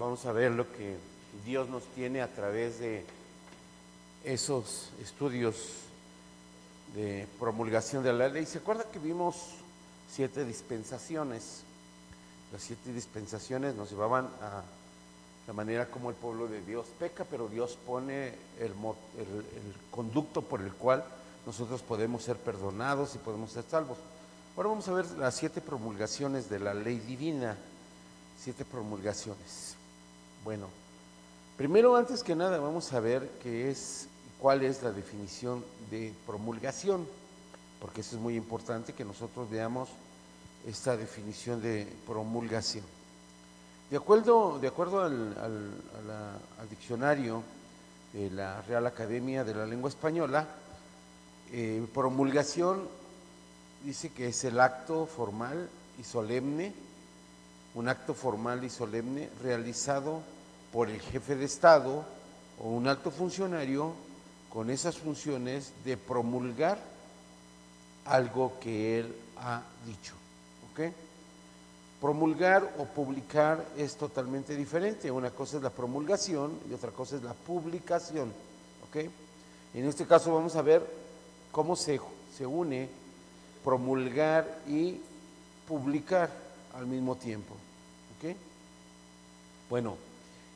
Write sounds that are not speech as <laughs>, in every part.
Vamos a ver lo que Dios nos tiene a través de esos estudios de promulgación de la ley. ¿Se acuerda que vimos siete dispensaciones? Las siete dispensaciones nos llevaban a la manera como el pueblo de Dios peca, pero Dios pone el, el conducto por el cual nosotros podemos ser perdonados y podemos ser salvos. Ahora vamos a ver las siete promulgaciones de la ley divina, siete promulgaciones. Bueno, primero antes que nada vamos a ver qué es cuál es la definición de promulgación, porque eso es muy importante que nosotros veamos esta definición de promulgación. De acuerdo, de acuerdo al, diccionario de la Real Academia de la Lengua Española, eh, promulgación dice que es el acto formal y solemne, un acto formal y solemne realizado por el jefe de Estado o un alto funcionario con esas funciones de promulgar algo que él ha dicho. ¿ok? Promulgar o publicar es totalmente diferente. Una cosa es la promulgación y otra cosa es la publicación. ¿ok? En este caso vamos a ver cómo se, se une promulgar y publicar al mismo tiempo. ¿Ok? Bueno,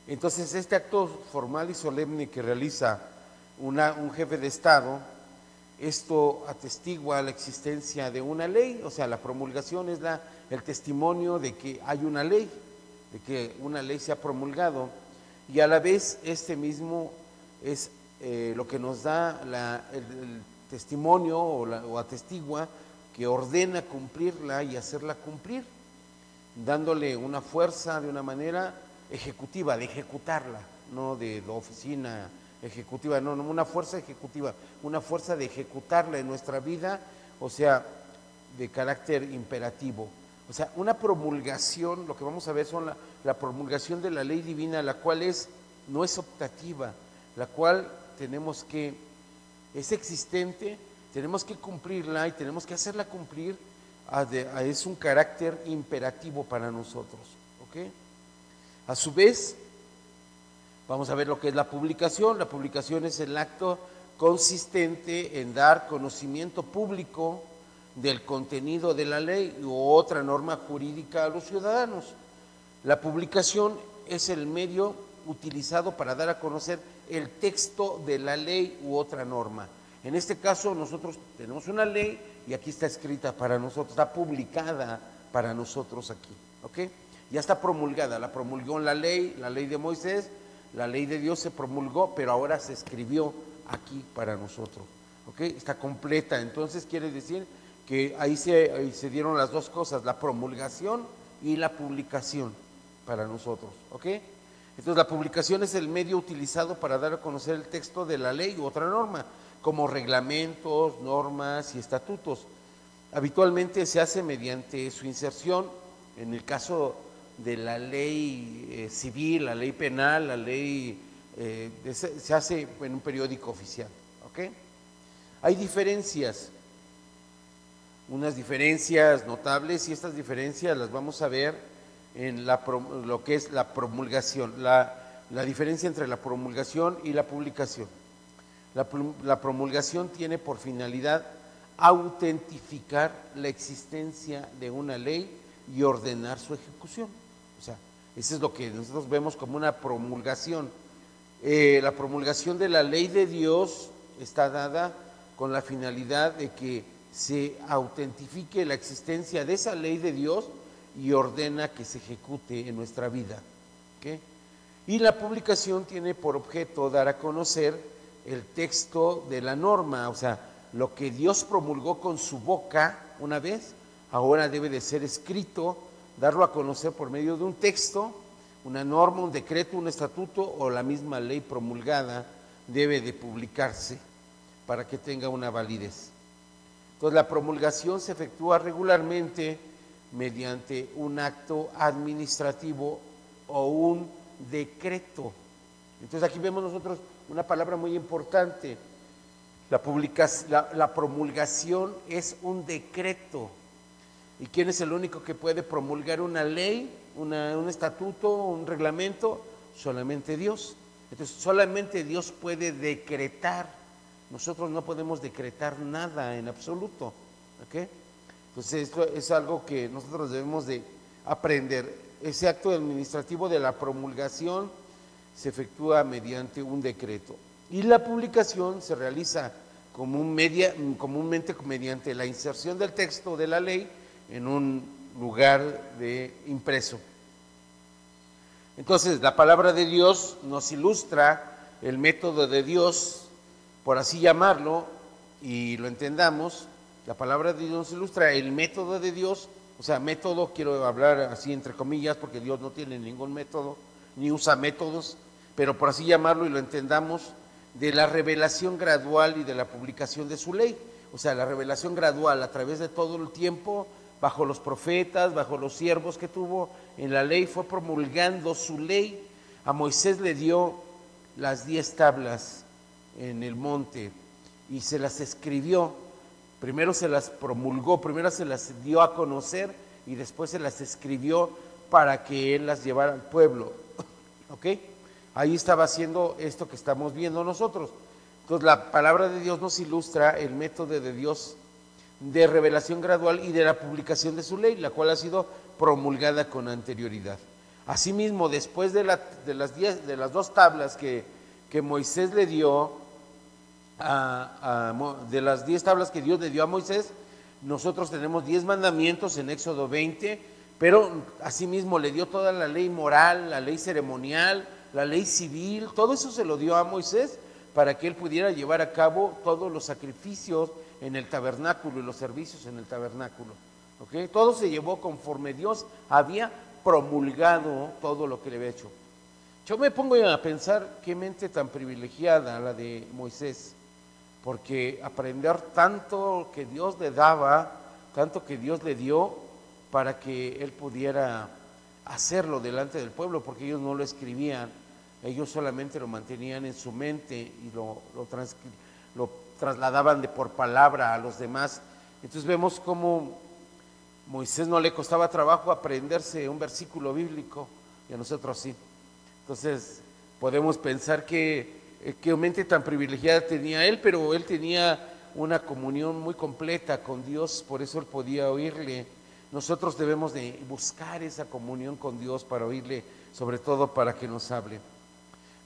entonces este acto formal y solemne que realiza un jefe de Estado, esto atestigua la existencia de una ley, o sea, la promulgación es la, el testimonio de que hay una ley, de que una ley se ha promulgado, y a la vez este mismo es eh, lo que nos da el, testimonio o, o atestigua que ordena cumplirla y hacerla cumplir, dándole una fuerza de una manera ejecutiva, de ejecutarla, no de la oficina ejecutiva, no, no, una fuerza ejecutiva, una fuerza de ejecutarla en nuestra vida, o sea, de carácter imperativo. O sea, una promulgación, lo que vamos a ver son la, la promulgación de la ley divina, la cual es, no es optativa, la cual tenemos que, es existente, tenemos que cumplirla y tenemos que hacerla cumplir, es un carácter imperativo para nosotros. ¿ok? A su vez, vamos a ver lo que es la publicación. La publicación es el acto consistente en dar conocimiento público del contenido de la ley u otra norma jurídica a los ciudadanos. La publicación es el medio utilizado para dar a conocer el texto de la ley u otra norma. En este caso nosotros tenemos una ley y aquí está escrita para nosotros, está publicada para nosotros aquí, ¿ok? Ya está promulgada, la promulgó la ley, la ley de Moisés, la ley de Dios se promulgó, pero ahora se escribió aquí para nosotros, ¿ok? Está completa, entonces quiere decir que ahí se, ahí se dieron las dos cosas, la promulgación y la publicación para nosotros, ¿ok? Entonces la publicación es el medio utilizado para dar a conocer el texto de la ley u otra norma como reglamentos, normas y estatutos. Habitualmente se hace mediante su inserción, en el caso de la ley eh, civil, la ley penal, la ley, eh, se hace en un periódico oficial. ¿ok? Hay diferencias, unas diferencias notables y estas diferencias las vamos a ver en la, lo que es la promulgación, la, la diferencia entre la promulgación y la publicación. La, promulgación tiene por finalidad autentificar la existencia de una ley y ordenar su ejecución. O sea, eso es lo que nosotros vemos como una promulgación. Eh, la promulgación de la ley de Dios está dada con la finalidad de que se autentifique la existencia de esa ley de Dios y ordena que se ejecute en nuestra vida. Y la publicación tiene por objeto dar a conocer el texto de la norma, o sea, lo que Dios promulgó con su boca una vez, ahora debe de ser escrito, darlo a conocer por medio de un texto, una norma, un decreto, un estatuto o la misma ley promulgada debe de publicarse para que tenga una validez. Entonces la promulgación se efectúa regularmente mediante un acto administrativo o un decreto. Entonces aquí vemos nosotros una palabra muy importante. La, la, promulgación es un decreto. ¿Y quién es el único que puede promulgar una ley? un estatuto, un reglamento, solamente Dios. Entonces, solamente Dios puede decretar. Nosotros no podemos decretar nada en absoluto. Entonces, esto es algo que nosotros debemos de aprender. Ese acto administrativo de la promulgación se efectúa mediante un decreto. Y la publicación se realiza comúnmente mediante la inserción del texto de la ley en un lugar de impreso. Entonces, la palabra de Dios nos ilustra el método de Dios, por así llamarlo, y lo entendamos. La palabra de Dios nos ilustra el método de Dios, o sea, método, quiero hablar así entre comillas, porque Dios no tiene ningún método, ni usa métodos, pero por así llamarlo y lo entendamos, de la revelación gradual y de la publicación de su ley. O sea, la revelación gradual a través de todo el tiempo, bajo los profetas, bajo los siervos que tuvo en la ley, fue promulgando su ley. A Moisés le dio las diez tablas en el monte y se las escribió. Primero se las promulgó, primero se las dio a conocer y después se las escribió para que él las llevara al pueblo. <laughs> ¿Ok? Ahí estaba haciendo esto que estamos viendo nosotros. Entonces la palabra de Dios nos ilustra el método de Dios de revelación gradual y de la publicación de su ley, la cual ha sido promulgada con anterioridad. Asimismo, después de, de, las, de las, dos tablas que, que Moisés le dio, de las diez tablas que Dios le dio a Moisés, nosotros tenemos diez mandamientos en Éxodo 20, pero asimismo le dio toda la ley moral, la ley ceremonial, la ley civil, todo eso se lo dio a Moisés para que él pudiera llevar a cabo todos los sacrificios en el tabernáculo y los servicios en el tabernáculo. Todo se llevó conforme Dios había promulgado todo lo que le había hecho. Yo me pongo a pensar qué mente tan privilegiada la de Moisés, porque aprender tanto que Dios le daba, tanto que Dios le dio, para que él pudiera hacerlo delante del pueblo, porque ellos no lo escribían, ellos solamente lo mantenían en su mente y lo, lo, trasladaban de por palabra a los demás. Entonces vemos cómo Moisés no le costaba trabajo aprenderse un versículo bíblico y a nosotros sí. Entonces podemos pensar que qué mente tan privilegiada tenía él, pero él tenía una comunión muy completa con Dios, por eso él podía oírle. Nosotros debemos de buscar esa comunión con Dios para oírle, sobre todo para que nos hable.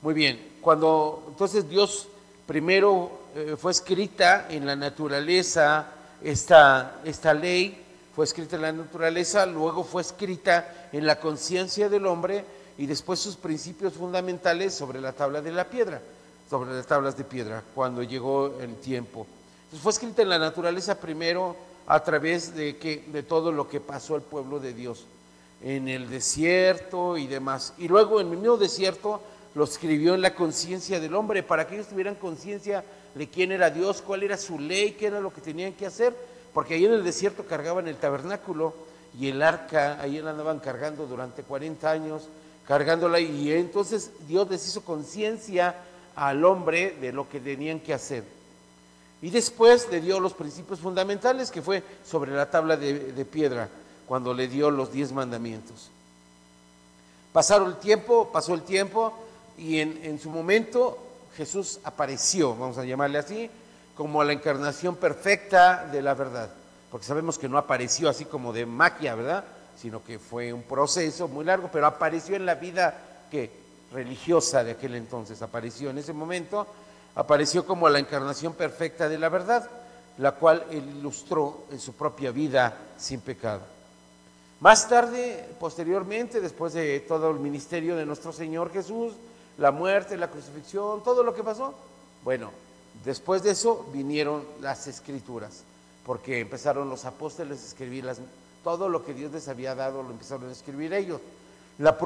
Muy bien, cuando entonces Dios primero eh, fue escrita en la naturaleza esta, esta ley, fue escrita en la naturaleza, luego fue escrita en la conciencia del hombre y después sus principios fundamentales sobre la tabla de la piedra, sobre las tablas de piedra, cuando llegó el tiempo. Entonces fue escrita en la naturaleza primero a través de, que, de todo lo que pasó al pueblo de Dios en el desierto y demás. Y luego en el mismo desierto lo escribió en la conciencia del hombre, para que ellos tuvieran conciencia de quién era Dios, cuál era su ley, qué era lo que tenían que hacer, porque ahí en el desierto cargaban el tabernáculo y el arca, ahí la andaban cargando durante 40 años, cargándola, y entonces Dios les hizo conciencia al hombre de lo que tenían que hacer. Y después le dio los principios fundamentales, que fue sobre la tabla de, piedra, cuando le dio los diez mandamientos. Pasaron el tiempo, pasó el tiempo, y en, su momento Jesús apareció, vamos a llamarle así, como la encarnación perfecta de la verdad. Porque sabemos que no apareció así como de magia, ¿verdad? Sino que fue un proceso muy largo, pero apareció en la vida que religiosa de aquel entonces, apareció en ese momento, apareció como la encarnación perfecta de la verdad, la cual ilustró en su propia vida sin pecado. Más tarde, posteriormente, después de todo el ministerio de nuestro Señor Jesús, la muerte, la crucifixión, todo lo que pasó. Bueno, después de eso vinieron las escrituras, porque empezaron los apóstoles a escribir todo lo que Dios les había dado, lo empezaron a escribir ellos. La,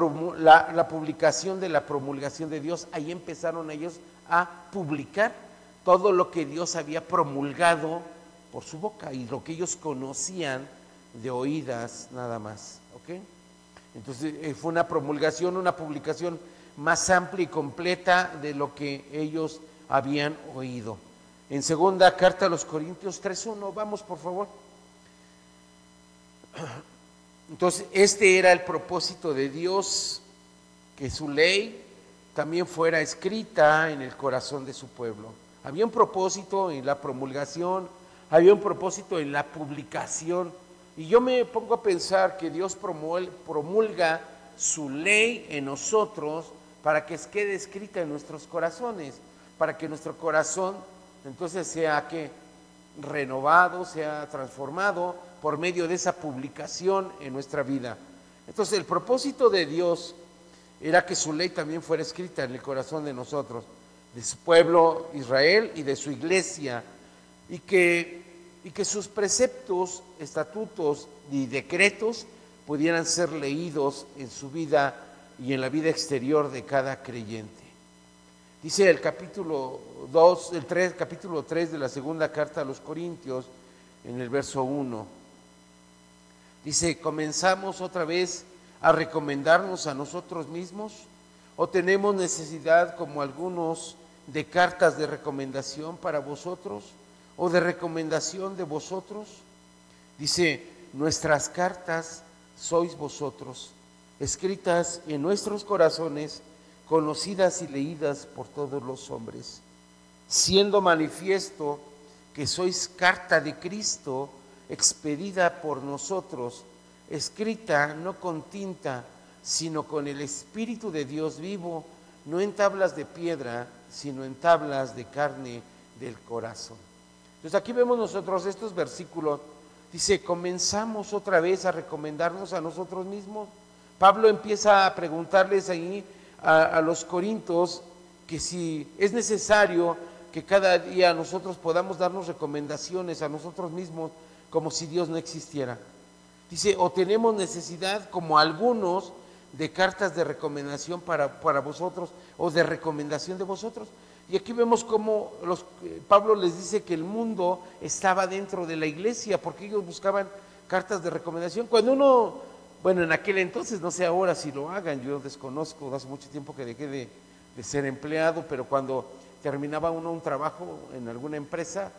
la, publicación de la promulgación de Dios, ahí empezaron ellos a publicar todo lo que Dios había promulgado por su boca y lo que ellos conocían de oídas nada más. Entonces eh, fue una promulgación, una publicación más amplia y completa de lo que ellos habían oído. En segunda carta a los Corintios 3.1, vamos por favor. Entonces, este era el propósito de Dios, que su ley también fuera escrita en el corazón de su pueblo. Había un propósito en la promulgación, había un propósito en la publicación. Y yo me pongo a pensar que Dios promulga su ley en nosotros para que quede escrita en nuestros corazones, para que nuestro corazón entonces sea que renovado, sea transformado por medio de esa publicación en nuestra vida. Entonces el propósito de Dios era que su ley también fuera escrita en el corazón de nosotros, de su pueblo Israel y de su iglesia, y que, y que sus preceptos, estatutos y decretos pudieran ser leídos en su vida y en la vida exterior de cada creyente. Dice el capítulo 2, el 3, capítulo 3 de la segunda carta a los Corintios, en el verso 1. Dice, ¿comenzamos otra vez a recomendarnos a nosotros mismos? ¿O tenemos necesidad, como algunos, de cartas de recomendación para vosotros? ¿O de recomendación de vosotros? Dice, nuestras cartas sois vosotros, escritas en nuestros corazones, conocidas y leídas por todos los hombres, siendo manifiesto que sois carta de Cristo, expedida por nosotros, escrita no con tinta, sino con el Espíritu de Dios vivo, no en tablas de piedra, sino en tablas de carne del corazón. Entonces aquí vemos nosotros estos versículos, dice, comenzamos otra vez a recomendarnos a nosotros mismos. Pablo empieza a preguntarles ahí a, los corintios que si es necesario que cada día nosotros podamos darnos recomendaciones a nosotros mismos como si Dios no existiera. Dice, o tenemos necesidad, como algunos, de cartas de recomendación para, para vosotros o de recomendación de vosotros. Y aquí vemos cómo eh, Pablo les dice que el mundo estaba dentro de la iglesia porque ellos buscaban cartas de recomendación. Cuando uno, bueno, en aquel entonces, no sé ahora si lo hagan, yo desconozco, hace mucho tiempo que dejé de, de ser empleado, pero cuando terminaba uno un trabajo en alguna empresa,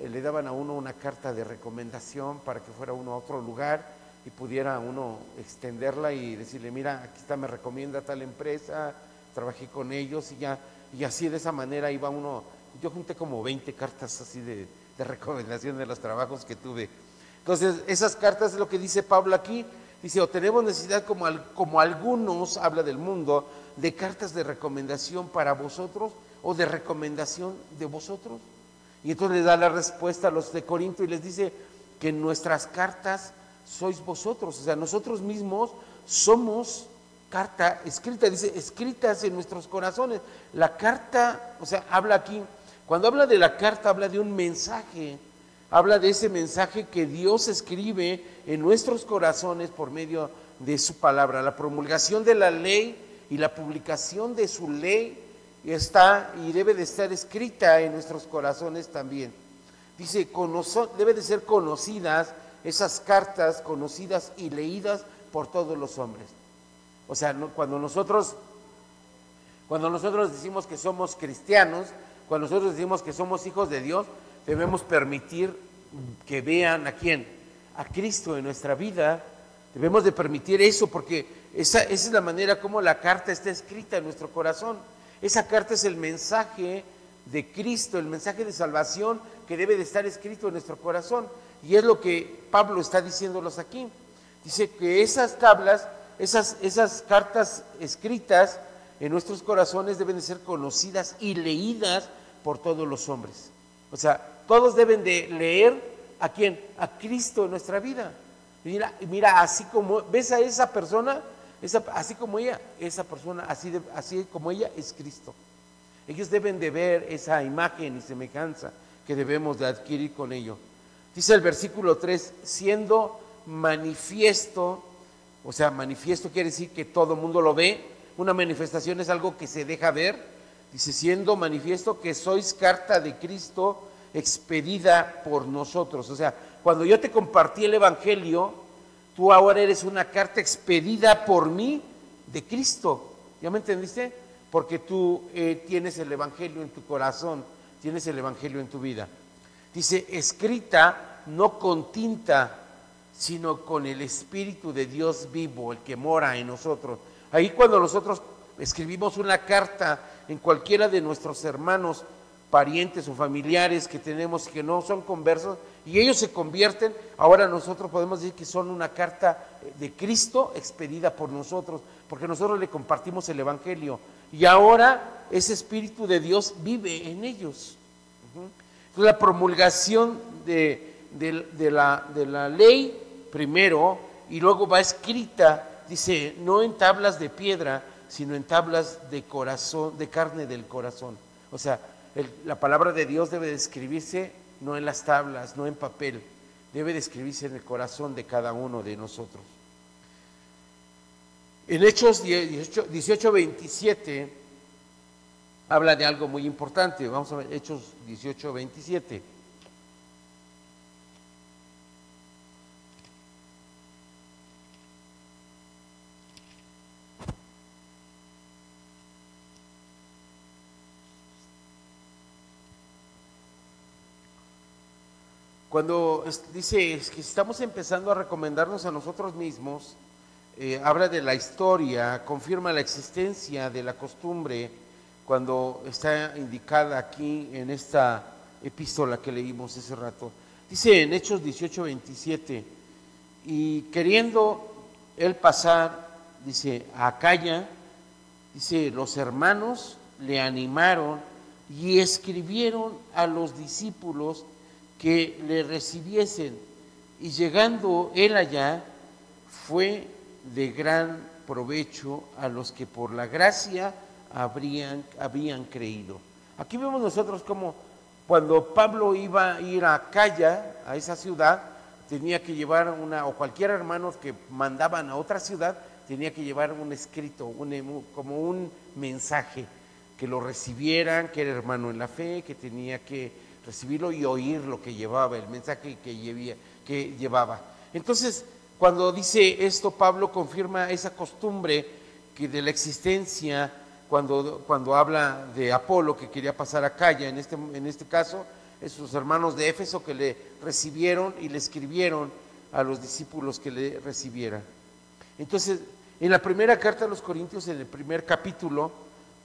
eh, le daban a uno una carta de recomendación para que fuera uno a otro lugar y pudiera uno extenderla y decirle, mira, aquí está, me recomienda tal empresa, trabajé con ellos y ya, y así de esa manera iba uno, yo junté como 20 cartas así de, recomendación de los trabajos que tuve. Entonces, esas cartas es lo que dice Pablo aquí, dice, o tenemos necesidad como, como algunos, habla del mundo, de cartas de recomendación para vosotros o de recomendación de vosotros. Y entonces le da la respuesta a los de Corinto y les dice que nuestras cartas sois vosotros, o sea, nosotros mismos somos carta escrita, dice, escritas en nuestros corazones. La carta, o sea, habla aquí, cuando habla de la carta, habla de un mensaje, habla de ese mensaje que Dios escribe en nuestros corazones por medio de su palabra. La promulgación de la ley y la publicación de su ley está y debe de estar escrita en nuestros corazones también. Dice, debe de ser conocidas esas cartas, conocidas y leídas por todos los hombres. O sea, cuando nosotros cuando nosotros decimos que somos cristianos, cuando nosotros decimos que somos hijos de Dios, debemos permitir que vean a quién, a Cristo en nuestra vida. Debemos de permitir eso porque esa, esa es la manera como la carta está escrita en nuestro corazón. Esa carta es el mensaje de Cristo, el mensaje de salvación que debe de estar escrito en nuestro corazón. Y es lo que Pablo está diciéndolos aquí. Dice que esas tablas, esas, esas cartas escritas en nuestros corazones deben de ser conocidas y leídas por todos los hombres. O sea, todos deben de leer a quién? A Cristo en nuestra vida. Mira, mira, así como ves a esa persona, así como ella, esa persona, así, así como ella es Cristo. Ellos deben de ver esa imagen y semejanza que debemos de adquirir con ello. Dice el versículo 3, siendo manifiesto, o sea, manifiesto quiere decir que todo el mundo lo ve, una manifestación es algo que se deja ver, dice, siendo manifiesto que sois carta de Cristo expedida por nosotros. O sea, cuando yo te compartí el Evangelio, Tú ahora eres una carta expedida por mí de Cristo. ¿Ya me entendiste? Porque tú eh, tienes el Evangelio en tu corazón, tienes el Evangelio en tu vida. Dice, escrita no con tinta, sino con el Espíritu de Dios vivo, el que mora en nosotros. Ahí cuando nosotros escribimos una carta en cualquiera de nuestros hermanos, parientes o familiares que tenemos que no son conversos y ellos se convierten, ahora nosotros podemos decir que son una carta de Cristo expedida por nosotros, porque nosotros le compartimos el Evangelio y ahora ese Espíritu de Dios vive en ellos. Entonces, la promulgación de, la, de la ley primero y luego va escrita, dice, no en tablas de piedra, sino en tablas de corazón, de carne del corazón. O sea, la palabra de Dios debe de escribirse no en las tablas, no en papel, debe de escribirse en el corazón de cada uno de nosotros. En Hechos 18, 27 habla de algo muy importante. Vamos a ver Hechos 18, 27. Cuando dice que estamos empezando a recomendarnos a nosotros mismos, eh, habla de la historia, confirma la existencia de la costumbre, cuando está indicada aquí en esta epístola que leímos ese rato. Dice en Hechos 18, 27, y queriendo él pasar, dice, a Acaya, dice, los hermanos le animaron y escribieron a los discípulos que le recibiesen. Y llegando él allá, fue de gran provecho a los que por la gracia habrían, habían creído. Aquí vemos nosotros como cuando Pablo iba a ir a Calla, a esa ciudad, tenía que llevar una, o cualquier hermano que mandaban a otra ciudad, tenía que llevar un escrito, un, como un mensaje, que lo recibieran, que era hermano en la fe, que tenía que recibirlo y oír lo que llevaba, el mensaje que, que llevaba. Entonces, cuando dice esto, Pablo confirma esa costumbre que de la existencia, cuando, cuando habla de Apolo, que quería pasar a Calla, en este, en este caso, esos hermanos de Éfeso que le recibieron y le escribieron a los discípulos que le recibieran. Entonces, en la primera carta a los Corintios, en el primer capítulo,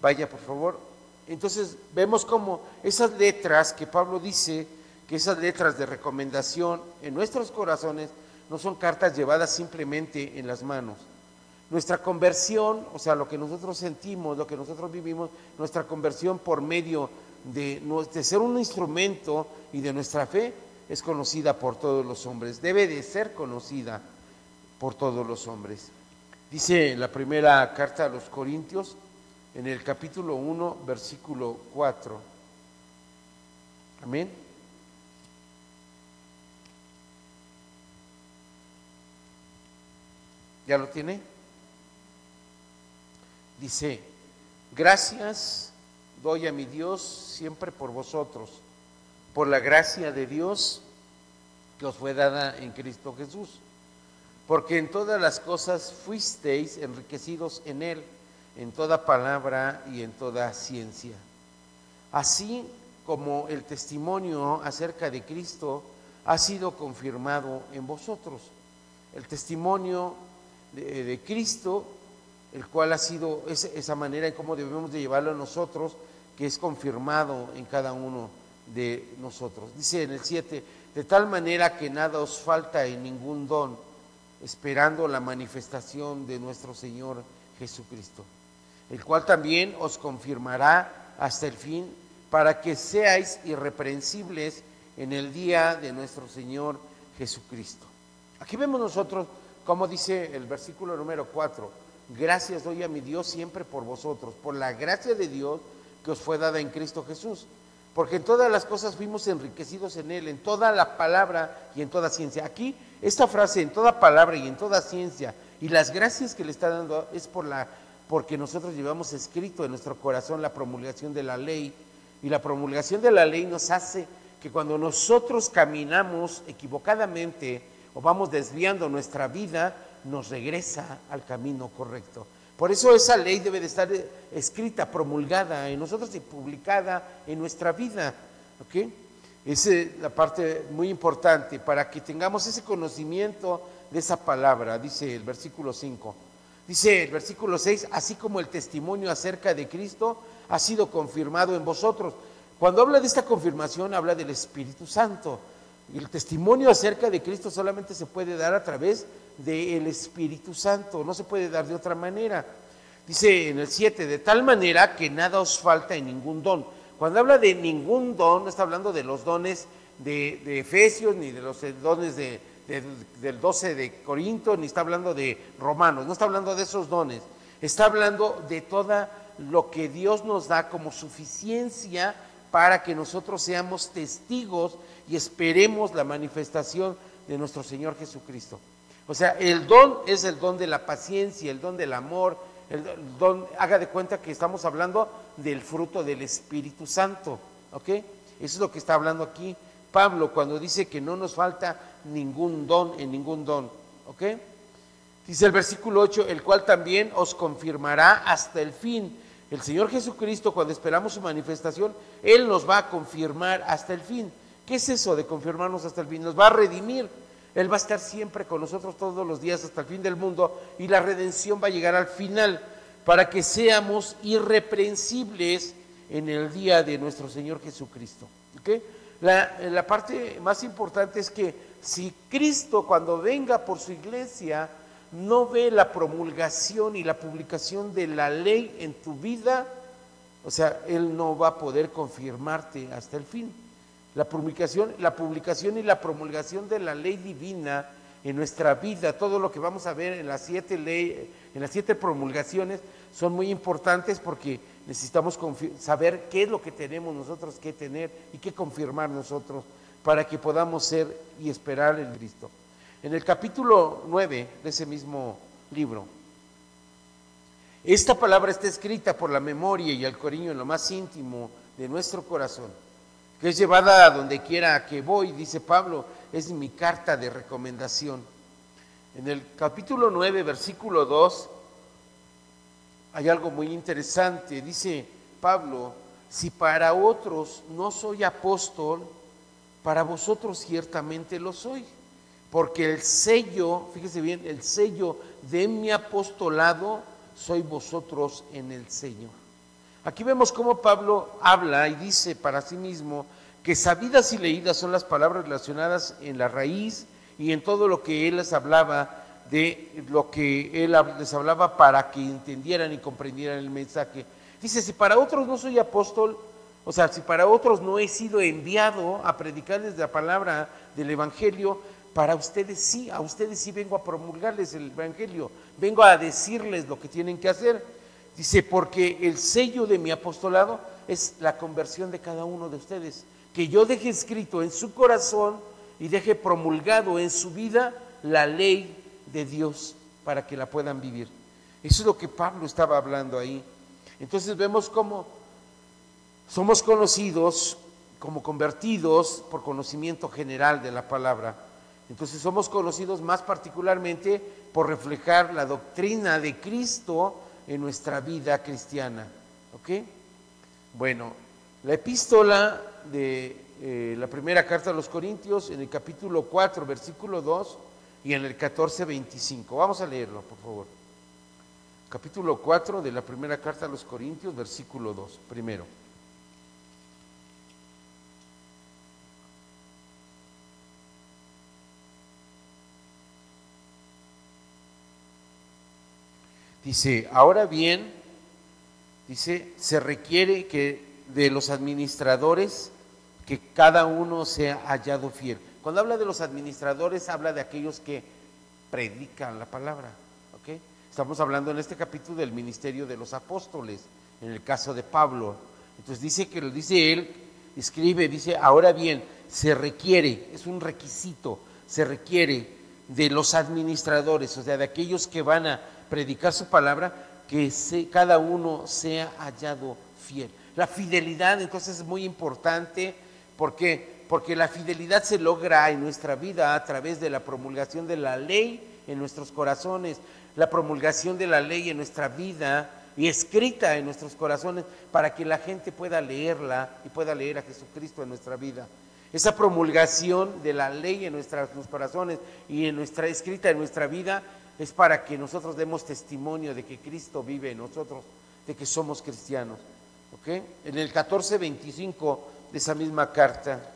vaya por favor, entonces vemos como esas letras que Pablo dice, que esas letras de recomendación en nuestros corazones no son cartas llevadas simplemente en las manos. Nuestra conversión, o sea, lo que nosotros sentimos, lo que nosotros vivimos, nuestra conversión por medio de, de ser un instrumento y de nuestra fe es conocida por todos los hombres, debe de ser conocida por todos los hombres. Dice la primera carta a los Corintios, en el capítulo 1, versículo 4. Amén. ¿Ya lo tiene? Dice, gracias doy a mi Dios siempre por vosotros, por la gracia de Dios que os fue dada en Cristo Jesús, porque en todas las cosas fuisteis enriquecidos en Él en toda palabra y en toda ciencia. Así como el testimonio acerca de Cristo ha sido confirmado en vosotros. El testimonio de, Cristo, el cual ha sido esa manera en cómo debemos de llevarlo a nosotros, que es confirmado en cada uno de nosotros. Dice en el 7, de tal manera que nada os falta en ningún don, esperando la manifestación de nuestro Señor Jesucristo el cual también os confirmará hasta el fin, para que seáis irreprensibles en el día de nuestro Señor Jesucristo. Aquí vemos nosotros, como dice el versículo número 4, gracias doy a mi Dios siempre por vosotros, por la gracia de Dios que os fue dada en Cristo Jesús. Porque en todas las cosas fuimos enriquecidos en Él, en toda la palabra y en toda ciencia. Aquí, esta frase, en toda palabra y en toda ciencia, y las gracias que le está dando es por la porque nosotros llevamos escrito en nuestro corazón la promulgación de la ley y la promulgación de la ley nos hace que cuando nosotros caminamos equivocadamente o vamos desviando nuestra vida, nos regresa al camino correcto. Por eso esa ley debe de estar escrita, promulgada en nosotros y publicada en nuestra vida. Esa es la parte muy importante para que tengamos ese conocimiento de esa palabra, dice el versículo 5. Dice el versículo 6, así como el testimonio acerca de Cristo ha sido confirmado en vosotros. Cuando habla de esta confirmación, habla del Espíritu Santo. Y el testimonio acerca de Cristo solamente se puede dar a través del Espíritu Santo, no se puede dar de otra manera. Dice en el 7, de tal manera que nada os falta en ningún don. Cuando habla de ningún don, no está hablando de los dones de, Efesios, ni de los dones de, del 12 de Corinto, ni está hablando de Romanos, no está hablando de esos dones. Está hablando de todo lo que Dios nos da como suficiencia para que nosotros seamos testigos y esperemos la manifestación de nuestro Señor Jesucristo. O sea, el don es el don de la paciencia, el don del amor, el don, haga de cuenta que estamos hablando del fruto del Espíritu Santo, ¿ok? Eso es lo que está hablando aquí Pablo cuando dice que no nos falta ningún don en ningún don, ¿ok? Dice el versículo 8, el cual también os confirmará hasta el fin. El Señor Jesucristo, cuando esperamos su manifestación, Él nos va a confirmar hasta el fin. ¿Qué es eso de confirmarnos hasta el fin? Nos va a redimir. Él va a estar siempre con nosotros todos los días hasta el fin del mundo y la redención va a llegar al final para que seamos irreprensibles en el día de nuestro Señor Jesucristo. La, la parte más importante es que si Cristo cuando venga por su iglesia no ve la promulgación y la publicación de la ley en tu vida, o sea, Él no va a poder confirmarte hasta el fin. La publicación, la publicación y la promulgación de la ley divina en nuestra vida, todo lo que vamos a ver en las siete leyes, en las siete promulgaciones, son muy importantes porque necesitamos saber qué es lo que tenemos nosotros que tener y qué confirmar nosotros para que podamos ser y esperar en Cristo. En el capítulo 9 de ese mismo libro, esta palabra está escrita por la memoria y el cariño en lo más íntimo de nuestro corazón que es llevada a donde quiera que voy, dice Pablo, es mi carta de recomendación. En el capítulo 9, versículo 2, hay algo muy interesante. Dice Pablo, si para otros no soy apóstol, para vosotros ciertamente lo soy. Porque el sello, fíjese bien, el sello de mi apostolado soy vosotros en el Señor. Aquí vemos cómo Pablo habla y dice para sí mismo que sabidas y leídas son las palabras relacionadas en la raíz y en todo lo que él les hablaba, de lo que él les hablaba para que entendieran y comprendieran el mensaje. Dice, si para otros no soy apóstol, o sea, si para otros no he sido enviado a predicarles la palabra del Evangelio, para ustedes sí, a ustedes sí vengo a promulgarles el Evangelio, vengo a decirles lo que tienen que hacer. Dice, porque el sello de mi apostolado es la conversión de cada uno de ustedes. Que yo deje escrito en su corazón y deje promulgado en su vida la ley de Dios para que la puedan vivir. Eso es lo que Pablo estaba hablando ahí. Entonces vemos cómo somos conocidos como convertidos por conocimiento general de la palabra. Entonces somos conocidos más particularmente por reflejar la doctrina de Cristo en nuestra vida cristiana. ¿Ok? Bueno, la epístola de eh, la primera carta a los Corintios en el capítulo 4, versículo 2 y en el 14, 25. Vamos a leerlo, por favor. Capítulo 4 de la primera carta a los Corintios, versículo 2, primero. Dice, ahora bien, dice, se requiere que de los administradores que cada uno sea hallado fiel. Cuando habla de los administradores, habla de aquellos que predican la palabra. ¿ok? Estamos hablando en este capítulo del ministerio de los apóstoles, en el caso de Pablo. Entonces dice que lo dice él, escribe, dice, ahora bien, se requiere, es un requisito, se requiere de los administradores, o sea, de aquellos que van a predicar su palabra, que cada uno sea hallado fiel. La fidelidad entonces es muy importante porque porque la fidelidad se logra en nuestra vida a través de la promulgación de la ley en nuestros corazones, la promulgación de la ley en nuestra vida y escrita en nuestros corazones para que la gente pueda leerla y pueda leer a Jesucristo en nuestra vida. Esa promulgación de la ley en nuestros corazones y en nuestra escrita, en nuestra vida, es para que nosotros demos testimonio de que Cristo vive en nosotros, de que somos cristianos. En el 14:25 de esa misma carta.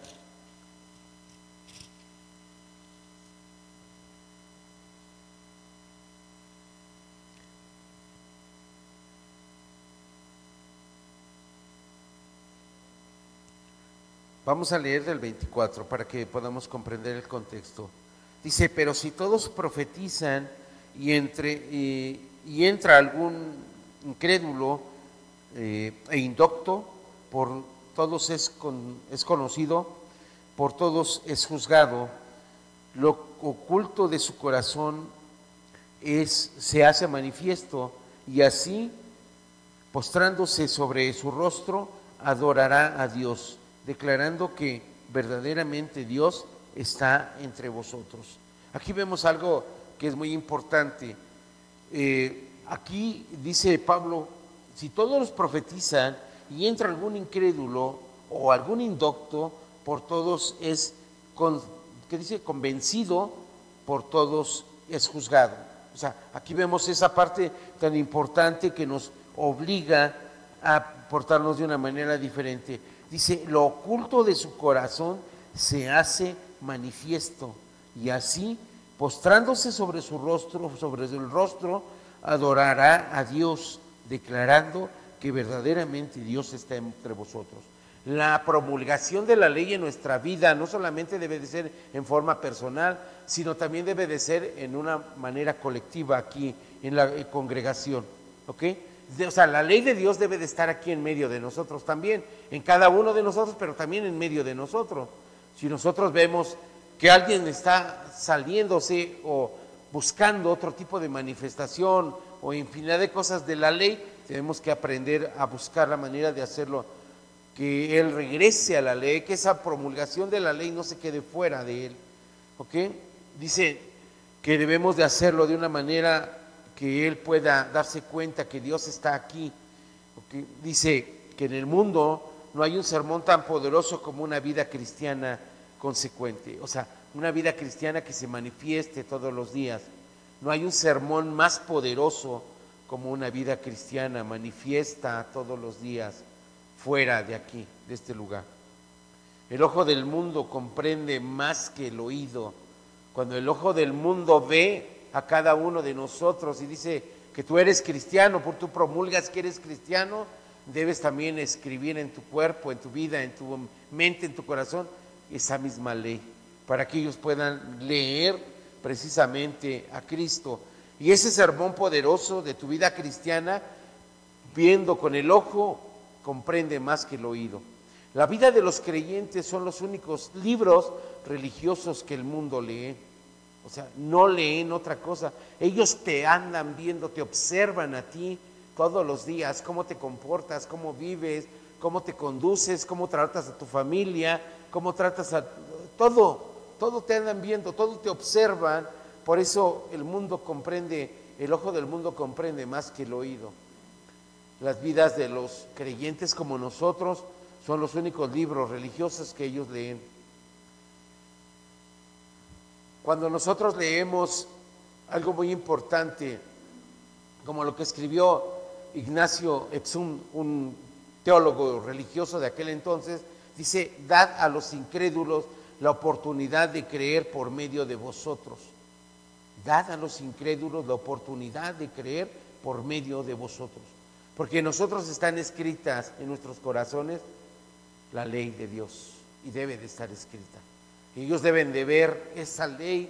Vamos a leer del 24 para que podamos comprender el contexto. Dice, pero si todos profetizan y, entre, y, entra algún incrédulo eh, e indocto, por todos es, es conocido, por todos es juzgado, lo oculto de su corazón es, se hace manifiesto y así, postrándose sobre su rostro, adorará a Dios, declarando que verdaderamente Dios está entre vosotros. Aquí vemos algo que es muy importante. Eh, aquí dice Pablo, si todos profetizan y entra algún incrédulo o algún indocto, por todos es, ¿qué dice? Convencido, por todos es juzgado. O sea, aquí vemos esa parte tan importante que nos obliga a portarnos de una manera diferente. Dice, lo oculto de su corazón se hace manifiesto y así, postrándose sobre su rostro, sobre el rostro, adorará a Dios, declarando que verdaderamente Dios está entre vosotros. La promulgación de la ley en nuestra vida no solamente debe de ser en forma personal, sino también debe de ser en una manera colectiva aquí en la eh, congregación. ¿Ok? O sea, la ley de Dios debe de estar aquí en medio de nosotros también, en cada uno de nosotros, pero también en medio de nosotros. Si nosotros vemos que alguien está saliéndose o buscando otro tipo de manifestación o infinidad de cosas de la ley, tenemos que aprender a buscar la manera de hacerlo, que Él regrese a la ley, que esa promulgación de la ley no se quede fuera de Él. ¿Ok? Dice que debemos de hacerlo de una manera que Él pueda darse cuenta que Dios está aquí. Dice que en el mundo no hay un sermón tan poderoso como una vida cristiana consecuente. O sea, una vida cristiana que se manifieste todos los días. No hay un sermón más poderoso como una vida cristiana manifiesta todos los días fuera de aquí, de este lugar. El ojo del mundo comprende más que el oído. Cuando el ojo del mundo ve a cada uno de nosotros y dice que tú eres cristiano, por tú promulgas que eres cristiano, debes también escribir en tu cuerpo, en tu vida, en tu mente, en tu corazón, esa misma ley, para que ellos puedan leer precisamente a Cristo y ese sermón poderoso de tu vida cristiana, viendo con el ojo, comprende más que el oído. La vida de los creyentes son los únicos libros religiosos que el mundo lee. O sea, no leen otra cosa. Ellos te andan viendo, te observan a ti todos los días, cómo te comportas, cómo vives, cómo te conduces, cómo tratas a tu familia, cómo tratas a todo. Todo te andan viendo, todo te observan por eso el mundo comprende, el ojo del mundo comprende más que el oído. Las vidas de los creyentes como nosotros son los únicos libros religiosos que ellos leen. Cuando nosotros leemos algo muy importante, como lo que escribió Ignacio Epsum, un teólogo religioso de aquel entonces, dice, dad a los incrédulos la oportunidad de creer por medio de vosotros. Dad a los incrédulos la oportunidad de creer por medio de vosotros. Porque nosotros están escritas en nuestros corazones la ley de Dios y debe de estar escrita. Ellos deben de ver esa ley.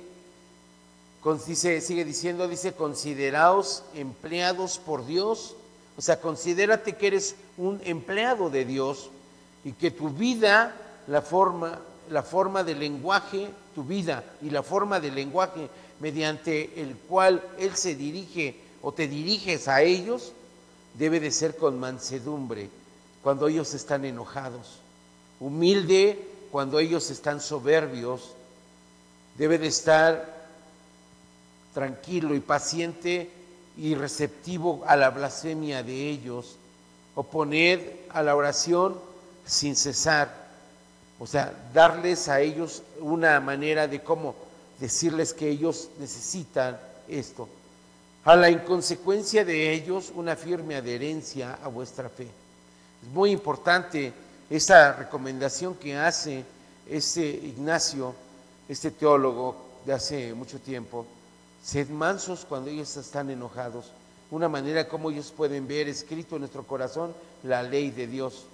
sigue diciendo, dice, consideraos empleados por Dios. O sea, considérate que eres un empleado de Dios y que tu vida, la forma, la forma de lenguaje, tu vida y la forma de lenguaje mediante el cual Él se dirige o te diriges a ellos, debe de ser con mansedumbre cuando ellos están enojados, humilde cuando ellos están soberbios, debe de estar tranquilo y paciente y receptivo a la blasfemia de ellos, oponer a la oración sin cesar. O sea, darles a ellos una manera de cómo decirles que ellos necesitan esto. A la inconsecuencia de ellos, una firme adherencia a vuestra fe. Es muy importante esa recomendación que hace este Ignacio, este teólogo de hace mucho tiempo. Sed mansos cuando ellos están enojados. Una manera como ellos pueden ver escrito en nuestro corazón la ley de Dios.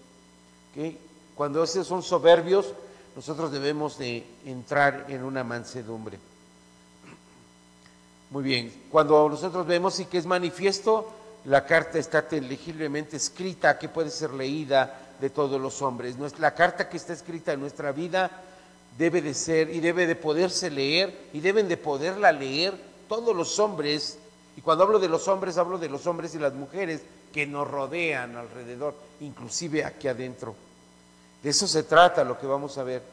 Cuando esos son soberbios, nosotros debemos de entrar en una mansedumbre. Muy bien, cuando nosotros vemos y que es manifiesto, la carta está legiblemente escrita, que puede ser leída de todos los hombres. La carta que está escrita en nuestra vida debe de ser y debe de poderse leer y deben de poderla leer todos los hombres. Y cuando hablo de los hombres, hablo de los hombres y las mujeres que nos rodean alrededor, inclusive aquí adentro. De eso se trata lo que vamos a ver.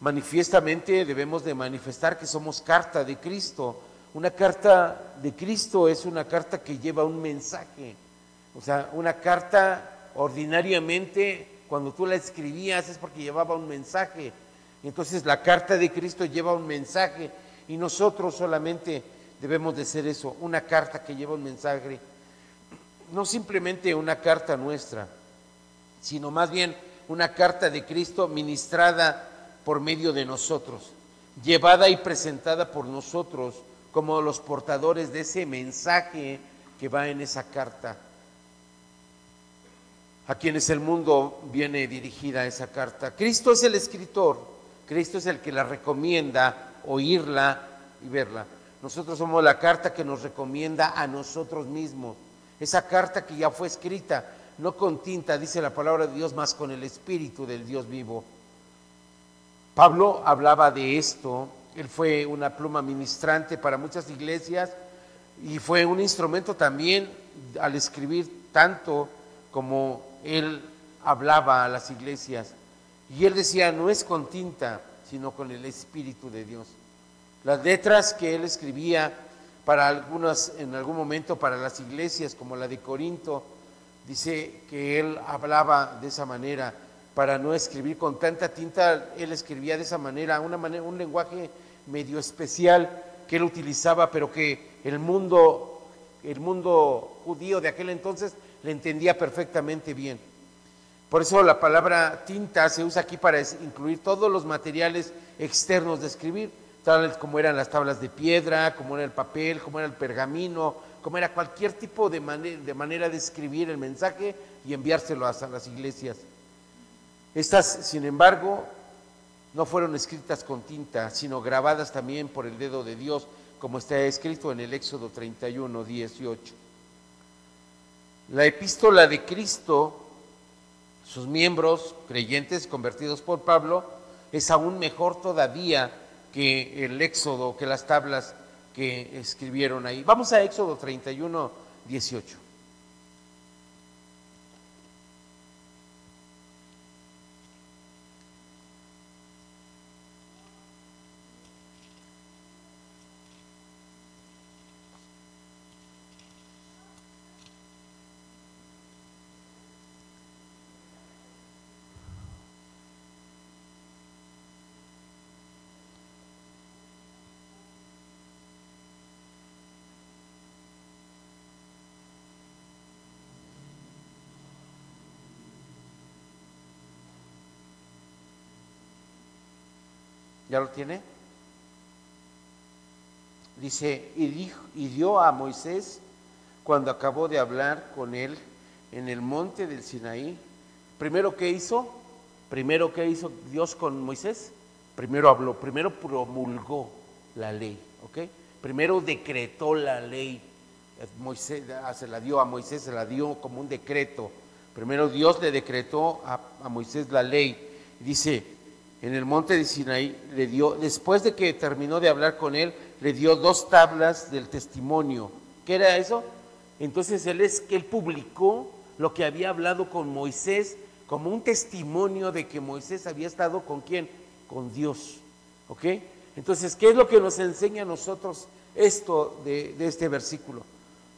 Manifiestamente debemos de manifestar que somos carta de Cristo una carta de Cristo es una carta que lleva un mensaje. O sea, una carta ordinariamente, cuando tú la escribías es porque llevaba un mensaje. Entonces la carta de Cristo lleva un mensaje y nosotros solamente debemos de ser eso, una carta que lleva un mensaje. No simplemente una carta nuestra, sino más bien una carta de Cristo ministrada por medio de nosotros, llevada y presentada por nosotros como los portadores de ese mensaje que va en esa carta. A quienes el mundo viene dirigida esa carta. Cristo es el escritor, Cristo es el que la recomienda oírla y verla. Nosotros somos la carta que nos recomienda a nosotros mismos. Esa carta que ya fue escrita, no con tinta, dice la palabra de Dios, más con el Espíritu del Dios vivo. Pablo hablaba de esto él fue una pluma ministrante para muchas iglesias y fue un instrumento también al escribir tanto como él hablaba a las iglesias. Y él decía, no es con tinta, sino con el Espíritu de Dios. Las letras que él escribía para algunas, en algún momento para las iglesias, como la de Corinto, dice que él hablaba de esa manera para no escribir con tanta tinta, él escribía de esa manera, una manera un lenguaje medio especial que él utilizaba, pero que el mundo, el mundo judío de aquel entonces le entendía perfectamente bien. Por eso la palabra tinta se usa aquí para incluir todos los materiales externos de escribir, tales como eran las tablas de piedra, como era el papel, como era el pergamino, como era cualquier tipo de, manera de escribir el mensaje y enviárselo a las iglesias. Estas, sin embargo, no fueron escritas con tinta, sino grabadas también por el dedo de Dios, como está escrito en el Éxodo 31, 18. La epístola de Cristo, sus miembros creyentes convertidos por Pablo, es aún mejor todavía que el Éxodo, que las tablas que escribieron ahí. Vamos a Éxodo 31, 18. ¿Ya lo tiene? Dice, y, dijo, y dio a Moisés cuando acabó de hablar con él en el monte del Sinaí. Primero, ¿qué hizo? Primero, ¿qué hizo Dios con Moisés? Primero habló, primero promulgó la ley, ¿ok? Primero decretó la ley. Moisés ah, se la dio a Moisés, se la dio como un decreto. Primero Dios le decretó a, a Moisés la ley. Dice, en el monte de Sinaí, le dio, después de que terminó de hablar con él, le dio dos tablas del testimonio. ¿Qué era eso? Entonces él es que él publicó lo que había hablado con Moisés como un testimonio de que Moisés había estado con quién? Con Dios. ¿Ok? Entonces, ¿qué es lo que nos enseña a nosotros esto de, de este versículo?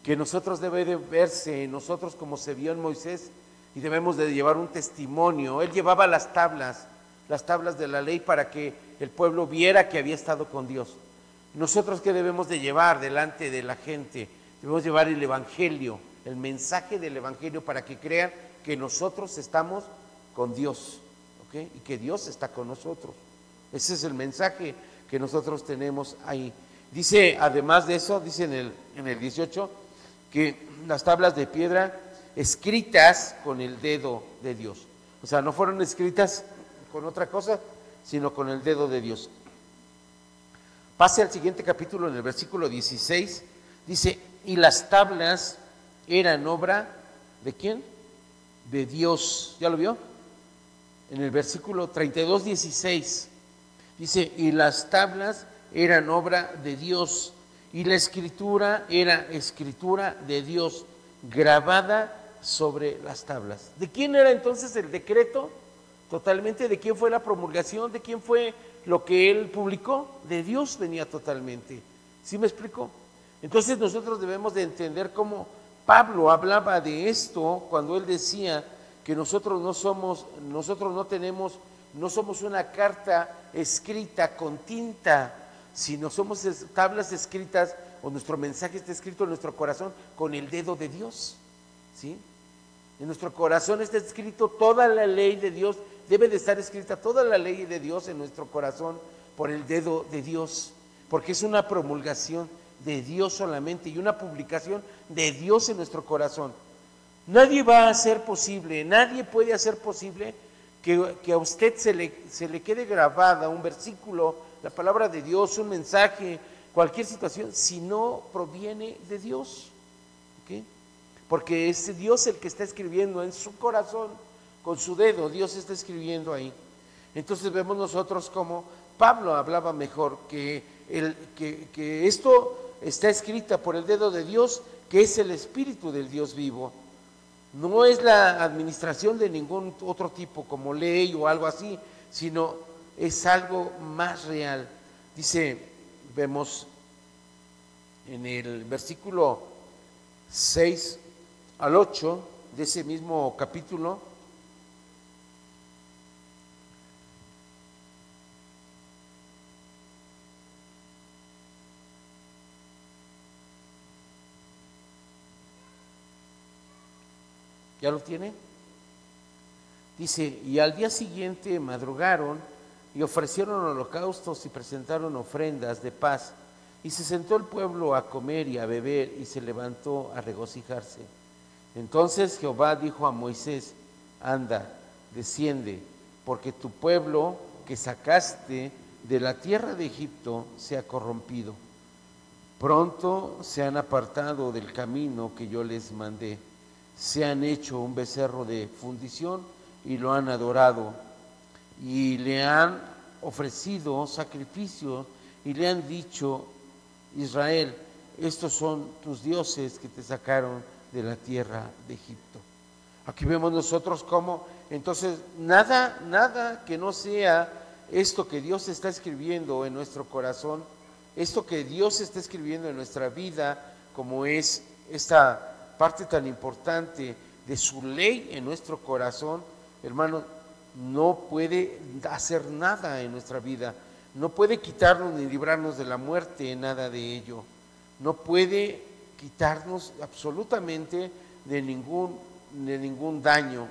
Que nosotros debe de verse nosotros como se vio en Moisés y debemos de llevar un testimonio. Él llevaba las tablas las tablas de la ley para que el pueblo viera que había estado con Dios. Nosotros qué debemos de llevar delante de la gente? Debemos llevar el Evangelio, el mensaje del Evangelio para que crean que nosotros estamos con Dios y que Dios está con nosotros. Ese es el mensaje que nosotros tenemos ahí. Dice, además de eso, dice en el, en el 18, que las tablas de piedra escritas con el dedo de Dios. O sea, no fueron escritas con otra cosa, sino con el dedo de Dios. Pase al siguiente capítulo, en el versículo 16, dice, y las tablas eran obra de quién? De Dios. ¿Ya lo vio? En el versículo 32, 16, dice, y las tablas eran obra de Dios, y la escritura era escritura de Dios, grabada sobre las tablas. ¿De quién era entonces el decreto? Totalmente, ¿de quién fue la promulgación? ¿De quién fue lo que él publicó? De Dios venía totalmente. ¿Sí me explico? Entonces nosotros debemos de entender cómo Pablo hablaba de esto cuando él decía que nosotros no somos, nosotros no tenemos, no somos una carta escrita con tinta, sino somos tablas escritas o nuestro mensaje está escrito en nuestro corazón con el dedo de Dios. ¿Sí? En nuestro corazón está escrito toda la ley de Dios, debe de estar escrita toda la ley de Dios en nuestro corazón por el dedo de Dios, porque es una promulgación de Dios solamente y una publicación de Dios en nuestro corazón. Nadie va a hacer posible, nadie puede hacer posible que, a usted se le, se le quede grabada un versículo, la palabra de Dios, un mensaje, cualquier situación, si no proviene de Dios porque es Dios el que está escribiendo en su corazón, con su dedo, Dios está escribiendo ahí. Entonces vemos nosotros como Pablo hablaba mejor, que, el, que, esto está escrita por el dedo de Dios, que es el Espíritu del Dios vivo. No es la administración de ningún otro tipo, como ley o algo así, sino es algo más real. Dice, vemos en el versículo 6, al 8 de ese mismo capítulo, ¿Ya lo tiene? Dice, y al día siguiente madrugaron y ofrecieron holocaustos y presentaron ofrendas de paz. Y se sentó el pueblo a comer y a beber y se levantó a regocijarse. Entonces Jehová dijo a Moisés, anda, desciende, porque tu pueblo que sacaste de la tierra de Egipto se ha corrompido. Pronto se han apartado del camino que yo les mandé. Se han hecho un becerro de fundición y lo han adorado. Y le han ofrecido sacrificios y le han dicho, Israel, estos son tus dioses que te sacaron de la tierra de Egipto. Aquí vemos nosotros cómo, entonces, nada, nada que no sea esto que Dios está escribiendo en nuestro corazón, esto que Dios está escribiendo en nuestra vida, como es esta parte tan importante de su ley en nuestro corazón, hermano, no puede hacer nada en nuestra vida, no puede quitarnos ni librarnos de la muerte, nada de ello, no puede quitarnos absolutamente de ningún, de ningún daño.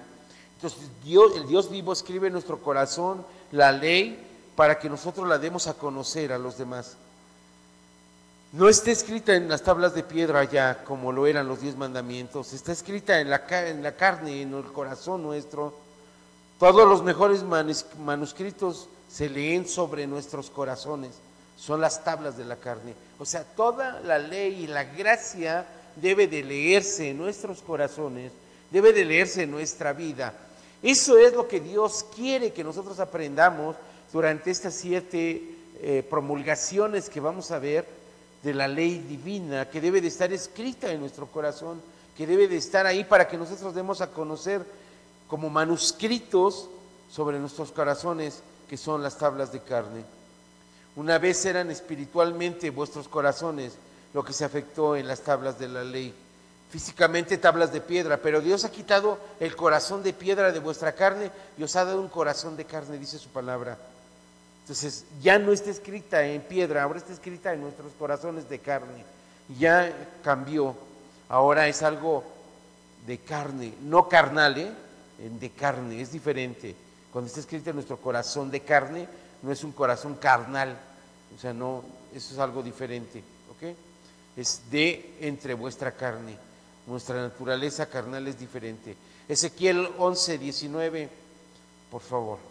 Entonces Dios, el Dios vivo escribe en nuestro corazón la ley para que nosotros la demos a conocer a los demás. No está escrita en las tablas de piedra ya como lo eran los diez mandamientos, está escrita en la, carne, en el corazón nuestro. Todos los mejores manuscritos se leen sobre nuestros corazones son las tablas de la carne. O sea, toda la ley y la gracia debe de leerse en nuestros corazones, debe de leerse en nuestra vida. Eso es lo que Dios quiere que nosotros aprendamos durante estas siete eh, promulgaciones que vamos a ver de la ley divina, que debe de estar escrita en nuestro corazón, que debe de estar ahí para que nosotros demos a conocer como manuscritos sobre nuestros corazones, que son las tablas de carne. Una vez eran espiritualmente vuestros corazones lo que se afectó en las tablas de la ley. físicamente tablas de piedra, pero Dios ha quitado el corazón de piedra de vuestra carne y os ha dado un corazón de carne, dice su palabra. Entonces ya no está escrita en piedra, ahora está escrita en nuestros corazones de carne. Ya cambió, ahora es algo de carne, no carnal, ¿eh? de carne, es diferente. Cuando está escrita en nuestro corazón de carne, no es un corazón carnal, o sea, no, eso es algo diferente, ¿ok? Es de entre vuestra carne. Nuestra naturaleza carnal es diferente. Ezequiel 11, 19, por favor.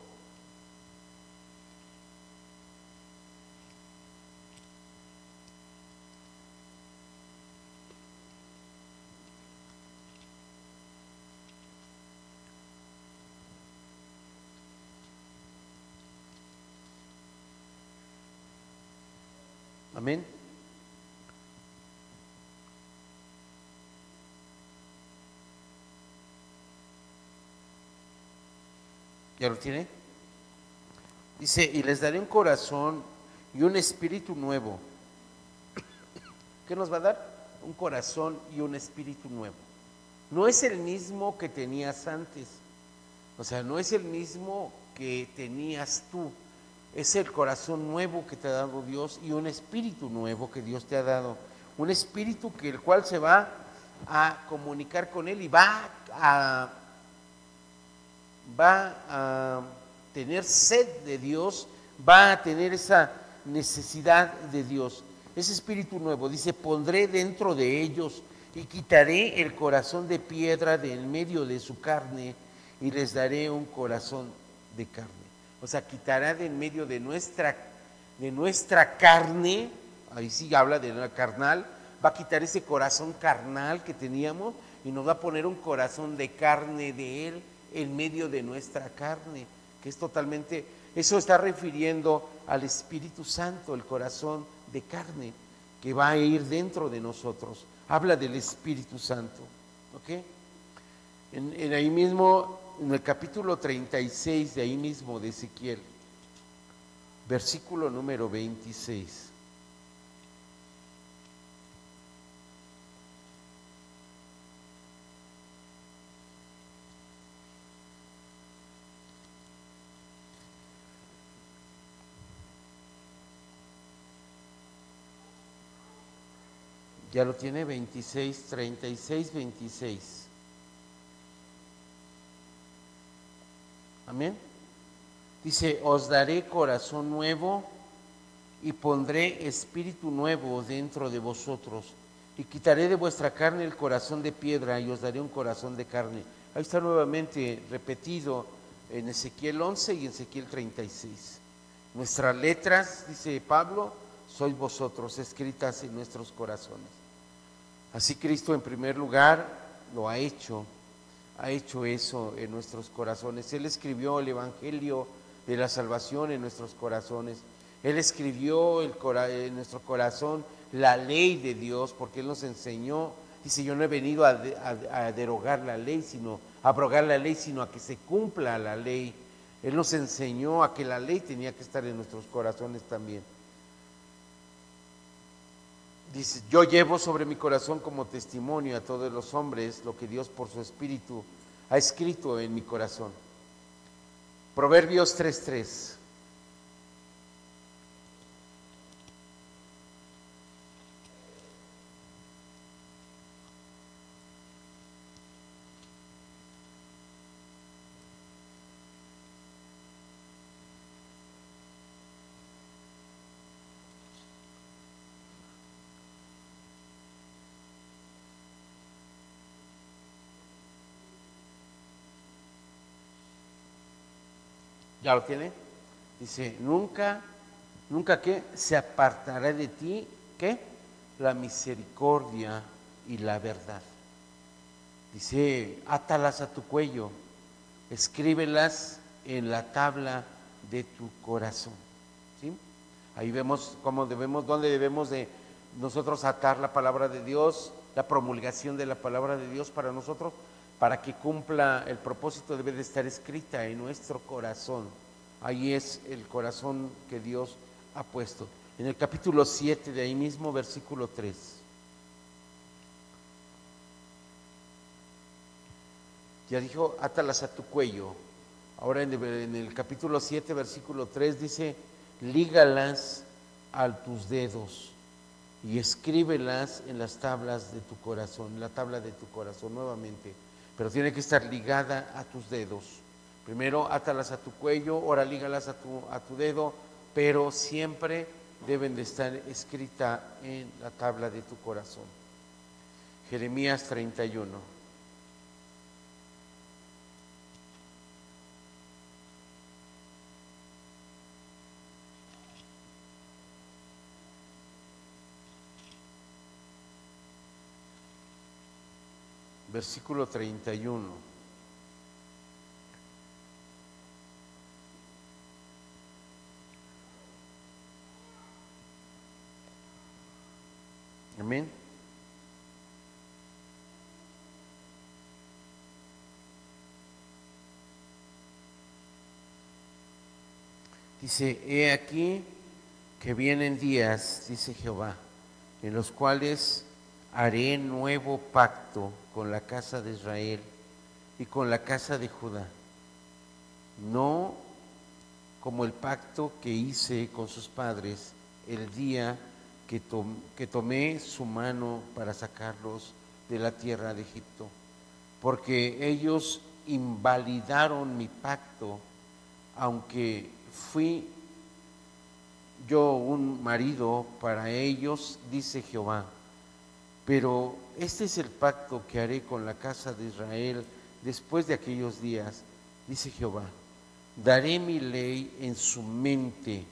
Amén. ¿Ya lo tiene? Dice, y les daré un corazón y un espíritu nuevo. ¿Qué nos va a dar? Un corazón y un espíritu nuevo. No es el mismo que tenías antes. O sea, no es el mismo que tenías tú. Es el corazón nuevo que te ha dado Dios y un espíritu nuevo que Dios te ha dado. Un espíritu que el cual se va a comunicar con Él y va a va a tener sed de Dios, va a tener esa necesidad de Dios. Ese espíritu nuevo dice, pondré dentro de ellos y quitaré el corazón de piedra de en medio de su carne y les daré un corazón de carne. O sea, quitará de en medio de nuestra, de nuestra carne, ahí sí habla de la carnal, va a quitar ese corazón carnal que teníamos y nos va a poner un corazón de carne de Él en medio de nuestra carne, que es totalmente, eso está refiriendo al Espíritu Santo, el corazón de carne, que va a ir dentro de nosotros. Habla del Espíritu Santo. ¿Ok? En, en ahí mismo, en el capítulo 36 de ahí mismo de Ezequiel, versículo número 26. Ya lo tiene 26, 36, 26. Amén. Dice, os daré corazón nuevo y pondré espíritu nuevo dentro de vosotros y quitaré de vuestra carne el corazón de piedra y os daré un corazón de carne. Ahí está nuevamente repetido en Ezequiel 11 y Ezequiel 36. Nuestras letras, dice Pablo, sois vosotros escritas en nuestros corazones. Así Cristo en primer lugar lo ha hecho, ha hecho eso en nuestros corazones. Él escribió el Evangelio de la salvación en nuestros corazones. Él escribió en nuestro corazón la ley de Dios porque Él nos enseñó. Dice, yo no he venido a, a derogar la ley, sino a abrogar la ley, sino a que se cumpla la ley. Él nos enseñó a que la ley tenía que estar en nuestros corazones también. Dice, yo llevo sobre mi corazón como testimonio a todos los hombres lo que Dios por su espíritu ha escrito en mi corazón. Proverbios 3.3. ¿Ya lo tiene? Dice, nunca, nunca que se apartará de ti, ¿qué? La misericordia y la verdad. Dice, átalas a tu cuello, escríbelas en la tabla de tu corazón. ¿Sí? Ahí vemos cómo debemos, dónde debemos de nosotros atar la palabra de Dios, la promulgación de la palabra de Dios para nosotros para que cumpla el propósito debe de estar escrita en nuestro corazón. Ahí es el corazón que Dios ha puesto. En el capítulo 7 de ahí mismo, versículo 3. Ya dijo, átalas a tu cuello. Ahora en el, capítulo 7, versículo 3 dice, lígalas a tus dedos y escríbelas en las tablas de tu corazón, en la tabla de tu corazón nuevamente. Pero tiene que estar ligada a tus dedos. Primero átalas a tu cuello, ahora lígalas a tu, a tu dedo, pero siempre deben de estar escritas en la tabla de tu corazón. Jeremías 31. Versículo 31. Amén. Dice, he aquí que vienen días, dice Jehová, en los cuales haré nuevo pacto con la casa de Israel y con la casa de Judá, no como el pacto que hice con sus padres el día que, tomé su mano para sacarlos de la tierra de Egipto, porque ellos invalidaron mi pacto, aunque fui yo un marido para ellos, dice Jehová pero este es el pacto que haré con la casa de Israel después de aquellos días, dice Jehová. Daré mi ley en su mente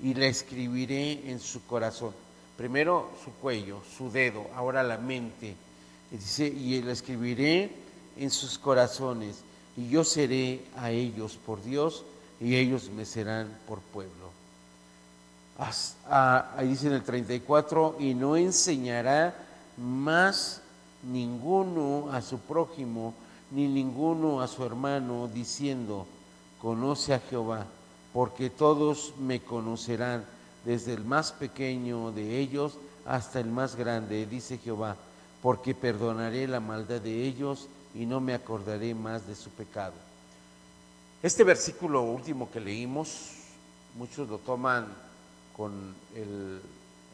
y la escribiré en su corazón. Primero su cuello, su dedo, ahora la mente. Y dice, y la escribiré en sus corazones, y yo seré a ellos por Dios, y ellos me serán por pueblo. ahí dice en el 34, y no enseñará más ninguno a su prójimo, ni ninguno a su hermano, diciendo, conoce a Jehová, porque todos me conocerán, desde el más pequeño de ellos hasta el más grande, dice Jehová, porque perdonaré la maldad de ellos y no me acordaré más de su pecado. Este versículo último que leímos, muchos lo toman con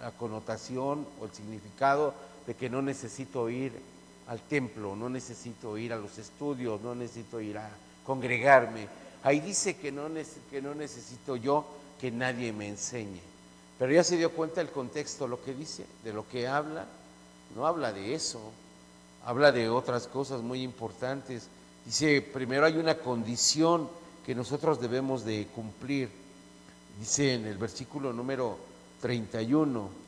la connotación o el significado de que no necesito ir al templo, no necesito ir a los estudios, no necesito ir a congregarme. Ahí dice que no, que no necesito yo que nadie me enseñe. Pero ya se dio cuenta el contexto, lo que dice, de lo que habla. No habla de eso, habla de otras cosas muy importantes. Dice, primero hay una condición que nosotros debemos de cumplir. Dice en el versículo número 31,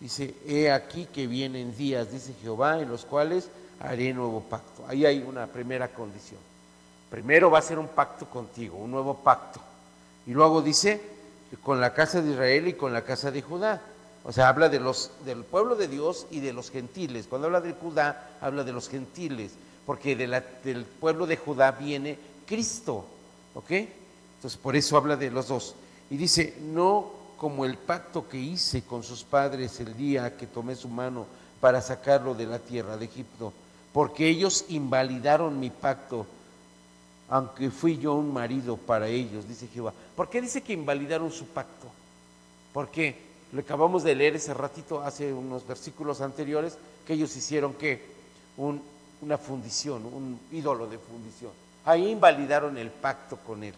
Dice, he aquí que vienen días, dice Jehová, en los cuales haré nuevo pacto. Ahí hay una primera condición. Primero va a ser un pacto contigo, un nuevo pacto. Y luego dice, con la casa de Israel y con la casa de Judá. O sea, habla de los, del pueblo de Dios y de los gentiles. Cuando habla de Judá, habla de los gentiles, porque del pueblo de Judá viene Cristo. ¿Ok? Entonces, por eso habla de los dos. Y dice, no como el pacto que hice con sus padres el día que tomé su mano para sacarlo de la tierra de Egipto, porque ellos invalidaron mi pacto, aunque fui yo un marido para ellos, dice Jehová. ¿Por qué dice que invalidaron su pacto? Porque lo acabamos de leer ese ratito, hace unos versículos anteriores, que ellos hicieron que una fundición, un ídolo de fundición. Ahí invalidaron el pacto con él.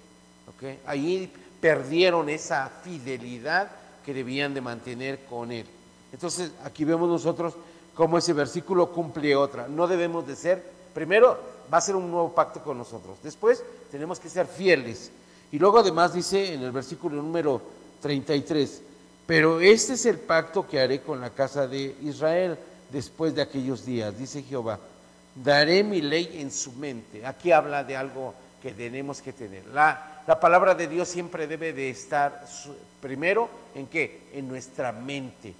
¿okay? Ahí perdieron esa fidelidad que debían de mantener con Él. Entonces aquí vemos nosotros cómo ese versículo cumple otra. No debemos de ser, primero va a ser un nuevo pacto con nosotros, después tenemos que ser fieles. Y luego además dice en el versículo número 33, pero este es el pacto que haré con la casa de Israel después de aquellos días, dice Jehová, daré mi ley en su mente. Aquí habla de algo que tenemos que tener. La, la palabra de Dios siempre debe de estar primero en qué? En nuestra mente.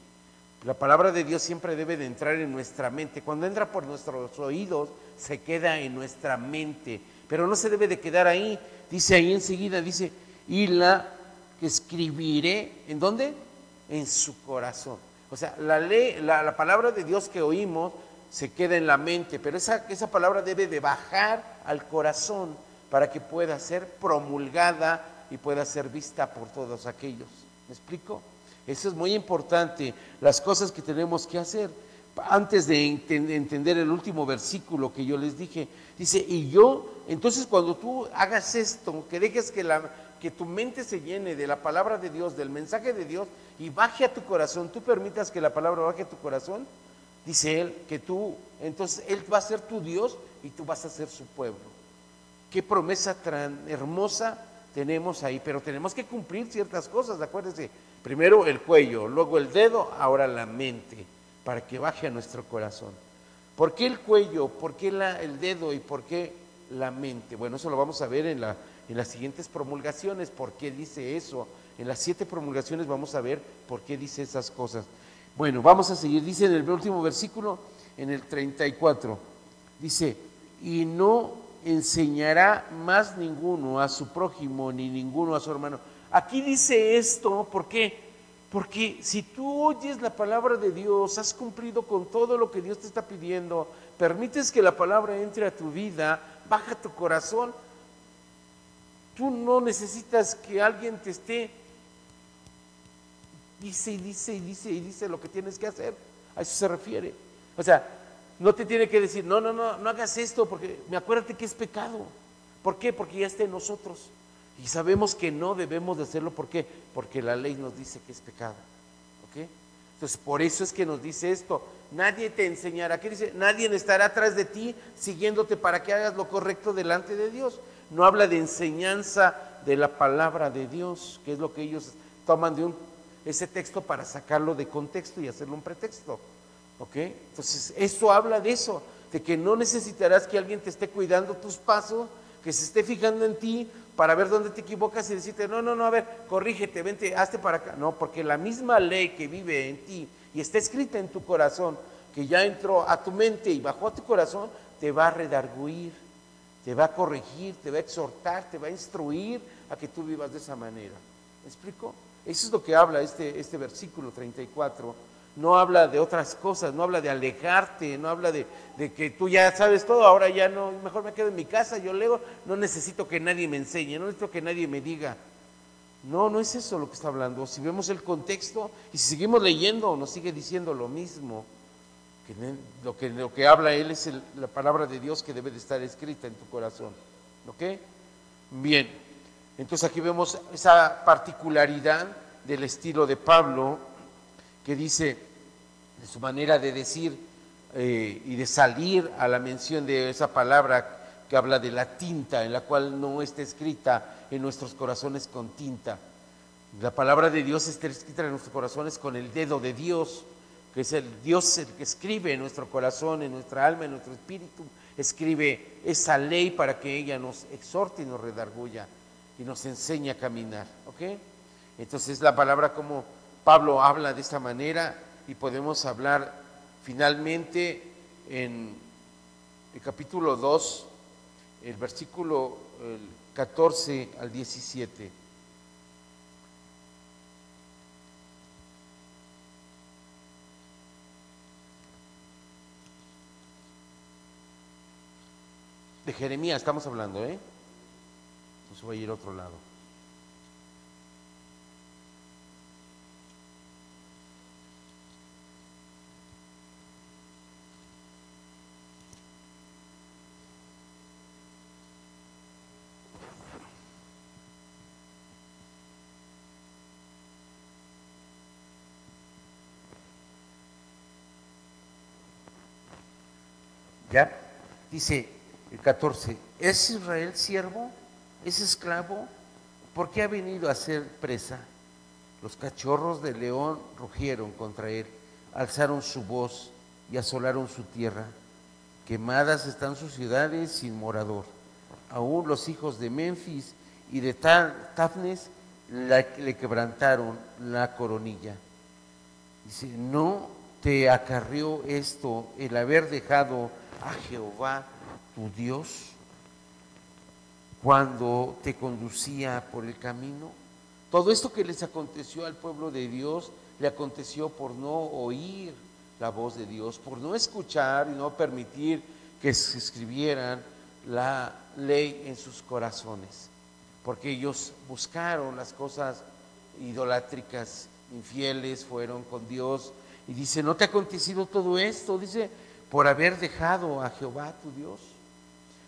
La palabra de Dios siempre debe de entrar en nuestra mente. Cuando entra por nuestros oídos, se queda en nuestra mente. Pero no se debe de quedar ahí. Dice ahí enseguida, dice, y la escribiré, ¿en dónde? En su corazón. O sea, la, ley, la, la palabra de Dios que oímos se queda en la mente, pero esa, esa palabra debe de bajar al corazón para que pueda ser promulgada y pueda ser vista por todos aquellos. ¿Me explico? Eso es muy importante, las cosas que tenemos que hacer. Antes de entender el último versículo que yo les dije, dice, y yo, entonces cuando tú hagas esto, que dejes que, la, que tu mente se llene de la palabra de Dios, del mensaje de Dios, y baje a tu corazón, tú permitas que la palabra baje a tu corazón, dice él, que tú, entonces él va a ser tu Dios y tú vas a ser su pueblo. Qué promesa tan hermosa tenemos ahí, pero tenemos que cumplir ciertas cosas, acuérdense. Primero el cuello, luego el dedo, ahora la mente, para que baje a nuestro corazón. ¿Por qué el cuello? ¿Por qué el dedo? ¿Y por qué la mente? Bueno, eso lo vamos a ver en, la, en las siguientes promulgaciones, por qué dice eso. En las siete promulgaciones vamos a ver por qué dice esas cosas. Bueno, vamos a seguir. Dice en el último versículo, en el 34, dice, y no enseñará más ninguno a su prójimo ni ninguno a su hermano. Aquí dice esto, ¿por qué? Porque si tú oyes la palabra de Dios, has cumplido con todo lo que Dios te está pidiendo, permites que la palabra entre a tu vida, baja tu corazón, tú no necesitas que alguien te esté dice y dice y dice y dice lo que tienes que hacer. A eso se refiere. O sea, no te tiene que decir, no, no, no, no hagas esto porque me acuérdate que es pecado. ¿Por qué? Porque ya está en nosotros. Y sabemos que no debemos de hacerlo. ¿Por qué? Porque la ley nos dice que es pecado. ¿Ok? Entonces, por eso es que nos dice esto. Nadie te enseñará. ¿Qué dice? Nadie estará atrás de ti siguiéndote para que hagas lo correcto delante de Dios. No habla de enseñanza de la palabra de Dios, que es lo que ellos toman de un, ese texto para sacarlo de contexto y hacerlo un pretexto. ¿Ok? Entonces, eso habla de eso, de que no necesitarás que alguien te esté cuidando tus pasos, que se esté fijando en ti para ver dónde te equivocas y decirte, no, no, no, a ver, corrígete, vente, hazte para acá. No, porque la misma ley que vive en ti y está escrita en tu corazón, que ya entró a tu mente y bajó a tu corazón, te va a redarguir, te va a corregir, te va a exhortar, te va a instruir a que tú vivas de esa manera. ¿Me explico? Eso es lo que habla este, este versículo 34 no habla de otras cosas, no habla de alejarte, no habla de, que tú ya sabes todo, ahora ya no, mejor me quedo en mi casa, yo leo, no necesito que nadie me enseñe, no necesito que nadie me diga. No, no es eso lo que está hablando. Si vemos el contexto y si seguimos leyendo, nos sigue diciendo lo mismo. Que lo, que, lo que habla él es la palabra de Dios que debe de estar escrita en tu corazón. ¿Ok? Bien. Entonces aquí vemos esa particularidad del estilo de Pablo que dice, de su manera de decir eh, y de salir a la mención de esa palabra que habla de la tinta, en la cual no está escrita en nuestros corazones con tinta. La palabra de Dios está escrita en nuestros corazones con el dedo de Dios, que es el Dios el que escribe en nuestro corazón, en nuestra alma, en nuestro espíritu, escribe esa ley para que ella nos exhorte y nos redarguya y nos enseñe a caminar. ¿Ok? Entonces la palabra como Pablo habla de esta manera y podemos hablar finalmente en el capítulo 2, el versículo 14 al 17. De Jeremías estamos hablando, ¿eh? No se va a ir a otro lado. ¿Ya? Dice el 14, ¿es Israel siervo? ¿Es esclavo? ¿Por qué ha venido a ser presa? Los cachorros de león rugieron contra él, alzaron su voz y asolaron su tierra. Quemadas están sus ciudades sin morador. Aún los hijos de Memphis y de Tafnes le quebrantaron la coronilla. Dice, ¿no te acarrió esto el haber dejado a Jehová tu Dios cuando te conducía por el camino? Todo esto que les aconteció al pueblo de Dios le aconteció por no oír la voz de Dios, por no escuchar y no permitir que se escribieran la ley en sus corazones, porque ellos buscaron las cosas idolátricas, infieles, fueron con Dios. Y dice, ¿no te ha acontecido todo esto? Dice, por haber dejado a Jehová tu Dios.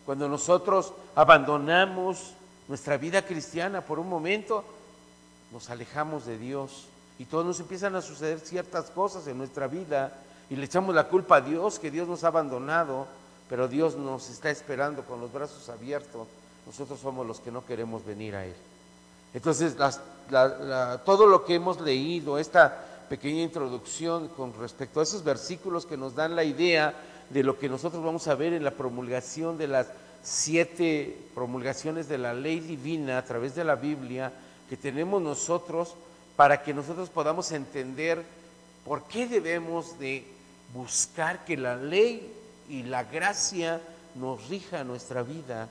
Cuando nosotros abandonamos nuestra vida cristiana por un momento, nos alejamos de Dios y todos nos empiezan a suceder ciertas cosas en nuestra vida y le echamos la culpa a Dios, que Dios nos ha abandonado, pero Dios nos está esperando con los brazos abiertos. Nosotros somos los que no queremos venir a Él. Entonces, todo lo que hemos leído, esta pequeña introducción con respecto a esos versículos que nos dan la idea de lo que nosotros vamos a ver en la promulgación de las siete promulgaciones de la ley divina a través de la Biblia que tenemos nosotros para que nosotros podamos entender por qué debemos de buscar que la ley y la gracia nos rija nuestra vida.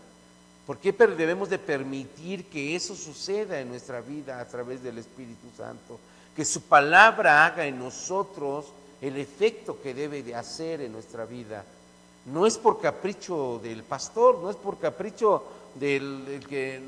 ¿Por qué debemos de permitir que eso suceda en nuestra vida a través del Espíritu Santo? Que su palabra haga en nosotros el efecto que debe de hacer en nuestra vida. No es por capricho del pastor, no es por capricho del, que,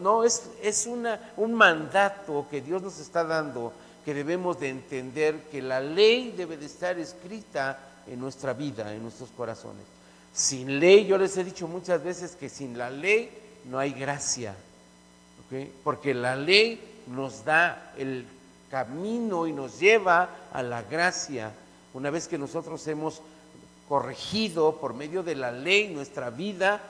no, es, es una, un mandato que Dios nos está dando, que debemos de entender que la ley debe de estar escrita en nuestra vida, en nuestros corazones. Sin ley, yo les he dicho muchas veces que sin la ley no hay gracia, porque la ley nos da el camino y nos lleva a la gracia. Una vez que nosotros hemos corregido por medio de la ley nuestra vida,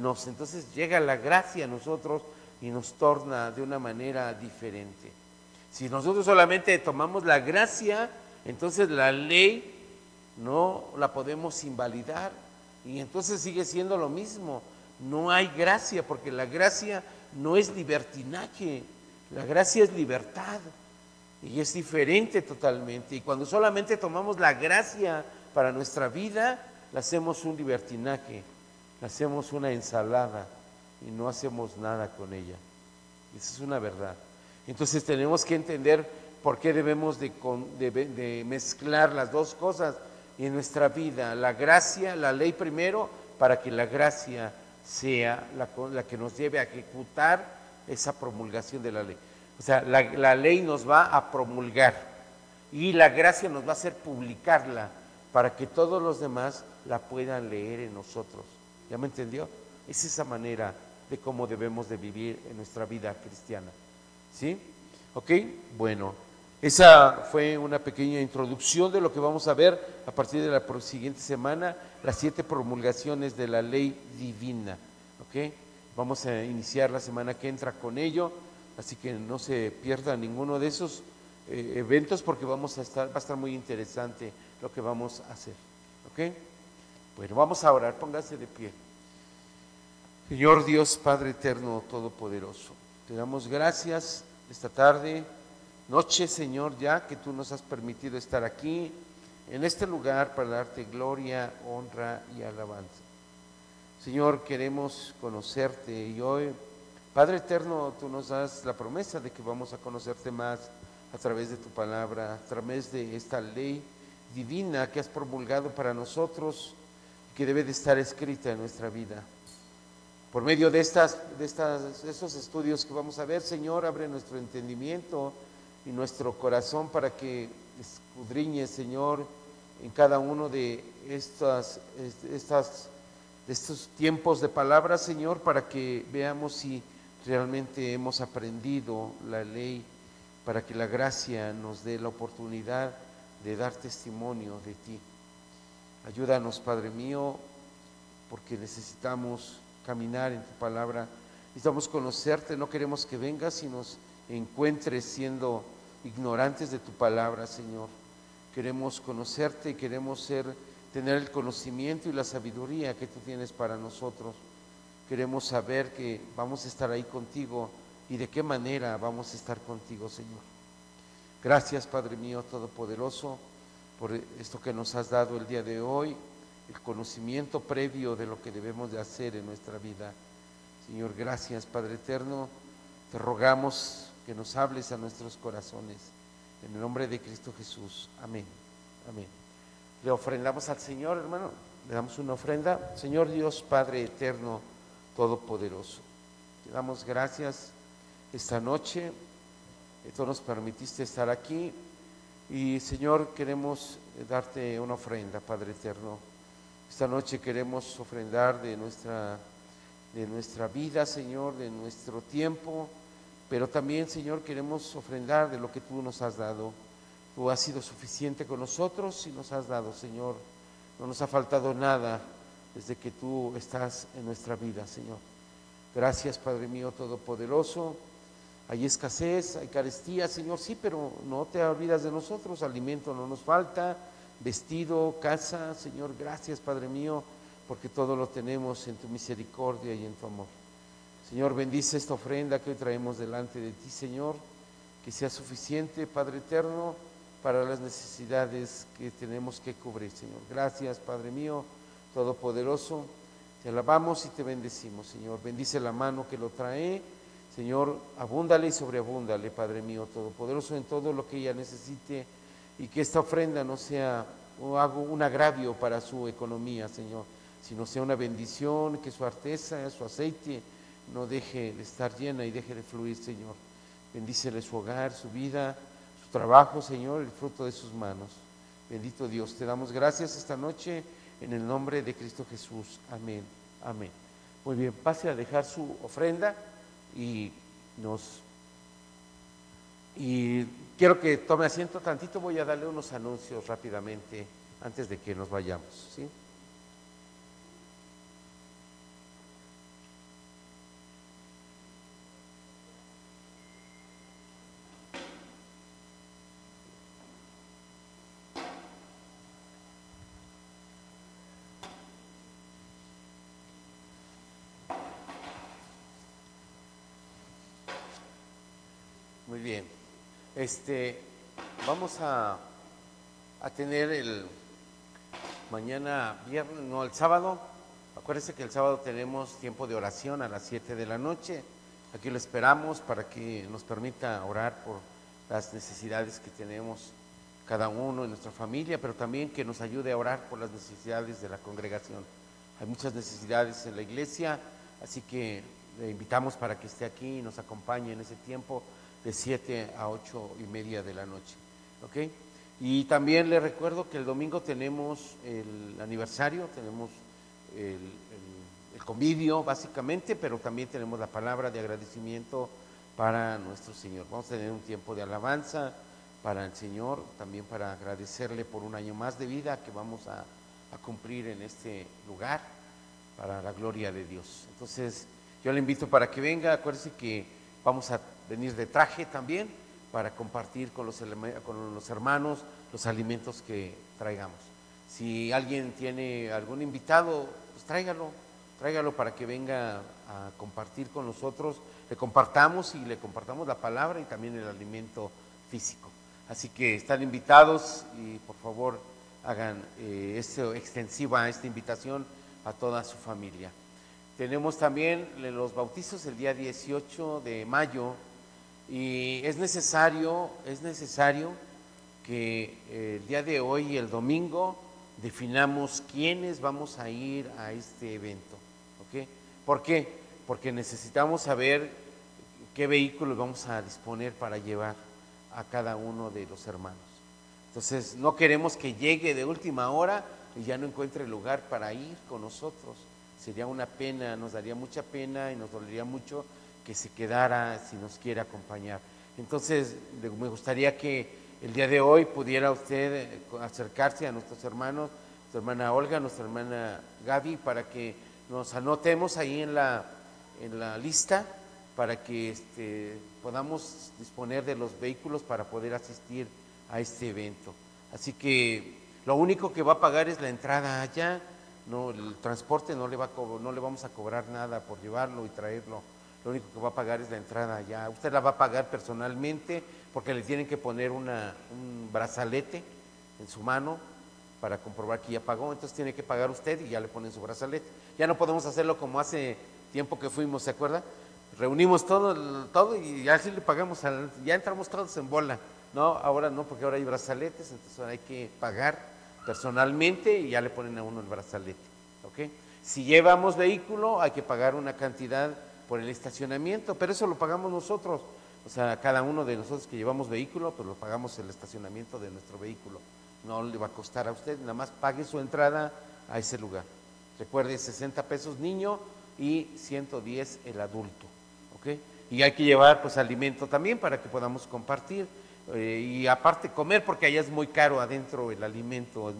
nos entonces llega la gracia a nosotros y nos torna de una manera diferente. Si nosotros solamente tomamos la gracia, entonces la ley no la podemos invalidar y entonces sigue siendo lo mismo. No hay gracia porque la gracia no es libertinaje, la gracia es libertad y es diferente totalmente. Y cuando solamente tomamos la gracia para nuestra vida, la hacemos un libertinaje, la hacemos una ensalada y no hacemos nada con ella. Esa es una verdad. Entonces tenemos que entender por qué debemos de, de mezclar las dos cosas en nuestra vida, la gracia, la ley primero, para que la gracia sea la, la que nos lleve a ejecutar esa promulgación de la ley. O sea, la, ley nos va a promulgar y la gracia nos va a hacer publicarla para que todos los demás la puedan leer en nosotros. ¿Ya me entendió? Es esa manera de cómo debemos de vivir en nuestra vida cristiana. ¿Sí? ¿Ok? Bueno. Esa fue una pequeña introducción de lo que vamos a ver a partir de la siguiente semana, las siete promulgaciones de la ley divina. ¿ok? Vamos a iniciar la semana que entra con ello, así que no se pierda ninguno de esos eh, eventos porque vamos a estar, va a estar muy interesante lo que vamos a hacer. ¿ok? Bueno, vamos a orar, póngase de pie. Señor Dios, Padre eterno, todopoderoso, te damos gracias esta tarde noche, Señor, ya que tú nos has permitido estar aquí, en este lugar, para darte gloria, honra y alabanza. Señor, queremos conocerte y hoy, Padre Eterno, tú nos das la promesa de que vamos a conocerte más a través de tu palabra, a través de esta ley divina que has promulgado para nosotros, que debe de estar escrita en nuestra vida. Por medio de, estas, de, estas, de estos estudios que vamos a ver, Señor, abre nuestro entendimiento, y nuestro corazón para que escudriñe, Señor, en cada uno de estas, estos tiempos de palabra, Señor, para que veamos si realmente hemos aprendido la ley, para que la gracia nos dé la oportunidad de dar testimonio de ti. Ayúdanos, Padre mío, porque necesitamos caminar en tu palabra, necesitamos conocerte, no queremos que vengas y nos encuentres siendo ignorantes de tu palabra, Señor. Queremos conocerte y queremos ser, tener el conocimiento y la sabiduría que tú tienes para nosotros. Queremos saber que vamos a estar ahí contigo y de qué manera vamos a estar contigo, Señor. Gracias, Padre mío Todopoderoso, por esto que nos has dado el día de hoy, el conocimiento previo de lo que debemos de hacer en nuestra vida. Señor, gracias, Padre Eterno. Te rogamos que nos hables a nuestros corazones. En el nombre de Cristo Jesús. Amén. Amén. Le ofrendamos al Señor, hermano. Le damos una ofrenda. Señor Dios, Padre eterno, Todopoderoso. Te damos gracias esta noche, tú nos permitiste estar aquí y Señor, queremos darte una ofrenda, Padre Eterno. Esta noche queremos ofrendar de nuestra, de nuestra vida, Señor, de nuestro tiempo, pero también, Señor, queremos ofrendar de lo que tú nos has dado. Tú has sido suficiente con nosotros y nos has dado, Señor. No nos ha faltado nada desde que tú estás en nuestra vida, Señor. Gracias, Padre mío Todopoderoso. Hay escasez, hay carestía, Señor, sí, pero no te olvidas de nosotros. Alimento no nos falta, vestido, casa, Señor. Gracias, Padre mío, porque todo lo tenemos en tu misericordia y en tu amor. Señor, bendice esta ofrenda que hoy traemos delante de ti, Señor, que sea suficiente, Padre eterno, para las necesidades que tenemos que cubrir, Señor. Gracias, Padre mío, Todopoderoso. Te alabamos y te bendecimos, Señor. Bendice la mano que lo trae. Señor, abúndale y sobreabúndale, Padre mío Todopoderoso, en todo lo que ella necesite y que esta ofrenda no sea un agravio para su economía, Señor, sino sea una bendición, que su arteza, su aceite no deje de estar llena y deje de fluir, Señor. Bendícele su hogar, su vida, su trabajo, Señor, el fruto de sus manos. Bendito Dios, te damos gracias esta noche en el nombre de Cristo Jesús. Amén. Amén. Muy bien, pase a dejar su ofrenda y nos y quiero que tome asiento tantito, voy a darle unos anuncios rápidamente antes de que nos vayamos, ¿sí? Este, vamos a, a tener el mañana viernes, no, el sábado. Acuérdense que el sábado tenemos tiempo de oración a las 7 de la noche. Aquí lo esperamos para que nos permita orar por las necesidades que tenemos cada uno en nuestra familia, pero también que nos ayude a orar por las necesidades de la congregación. Hay muchas necesidades en la iglesia, así que le invitamos para que esté aquí y nos acompañe en ese tiempo de 7 a 8 y media de la noche. ¿ok? Y también le recuerdo que el domingo tenemos el aniversario, tenemos el, convivio básicamente, pero también tenemos la palabra de agradecimiento para nuestro Señor. Vamos a tener un tiempo de alabanza para el Señor, también para agradecerle por un año más de vida que vamos a cumplir en este lugar para la gloria de Dios. Entonces, yo le invito para que venga, acuérdese que vamos a venir de traje también para compartir con los, con los hermanos los alimentos que traigamos. Si alguien tiene algún invitado, pues tráigalo, tráigalo para que venga a compartir con nosotros, le compartamos y le compartamos la palabra y también el alimento físico. Así que están invitados y por favor hagan eh, esto, extensiva esta invitación a toda su familia. Tenemos también los bautizos el día 18 de mayo y es necesario, es necesario que eh, el día de hoy el domingo definamos quiénes vamos a ir a este evento. ¿ok? ¿Por qué? Porque necesitamos saber qué vehículos vamos a disponer para llevar a cada uno de los hermanos. Entonces, no queremos que llegue de última hora y ya no encuentre lugar para ir con nosotros. Sería una pena, nos daría mucha pena y nos dolería mucho que se quedara si nos quiere acompañar. Entonces, me gustaría que el día de hoy pudiera usted eh, acercarse a nuestros hermanos, nuestra hermana Olga, nuestra hermana Gaby, para que nos anotemos ahí en la, en la lista, para que este, podamos disponer de los vehículos para poder asistir a este evento. Así que lo único que va a pagar es la entrada allá, no, el transporte no le, va no le vamos a cobrar nada por llevarlo y traerlo lo único que va a pagar es la entrada ya. Usted la va a pagar personalmente porque le tienen que poner una, un brazalete en su mano para comprobar que ya pagó, entonces tiene que pagar usted y ya le ponen su brazalete. Ya no podemos hacerlo como hace tiempo que fuimos, ¿se acuerda? Reunimos todo, todo y así le pagamos, ya entramos todos en bola. No, ahora no, porque ahora hay brazaletes, entonces hay que pagar personalmente y ya le ponen a uno el brazalete. ¿ok? Si llevamos vehículo, hay que pagar una cantidad por el estacionamiento, pero eso lo pagamos nosotros. O sea, cada uno de nosotros que llevamos vehículo, pues lo pagamos el estacionamiento de nuestro vehículo. No le va a costar a usted, nada más pague su entrada a ese lugar. Recuerde, 60 pesos niño y 110 el adulto. ¿ok? Y hay que llevar pues alimento también para que podamos compartir. Eh, y aparte comer, porque allá es muy caro adentro el alimento,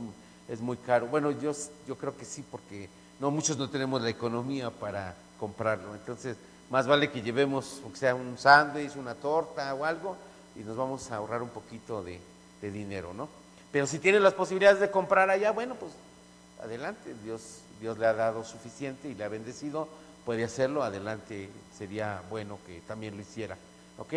es, muy caro. Bueno, yo, yo creo que sí, porque no muchos no tenemos la economía para comprarlo. Entonces, más vale que llevemos, o sea, un sándwich, una torta o algo, y nos vamos a ahorrar un poquito de, dinero, ¿no? Pero si tienen las posibilidades de comprar allá, bueno, pues adelante, Dios, Dios le ha dado suficiente y le ha bendecido, puede hacerlo, adelante, sería bueno que también lo hiciera, ¿ok?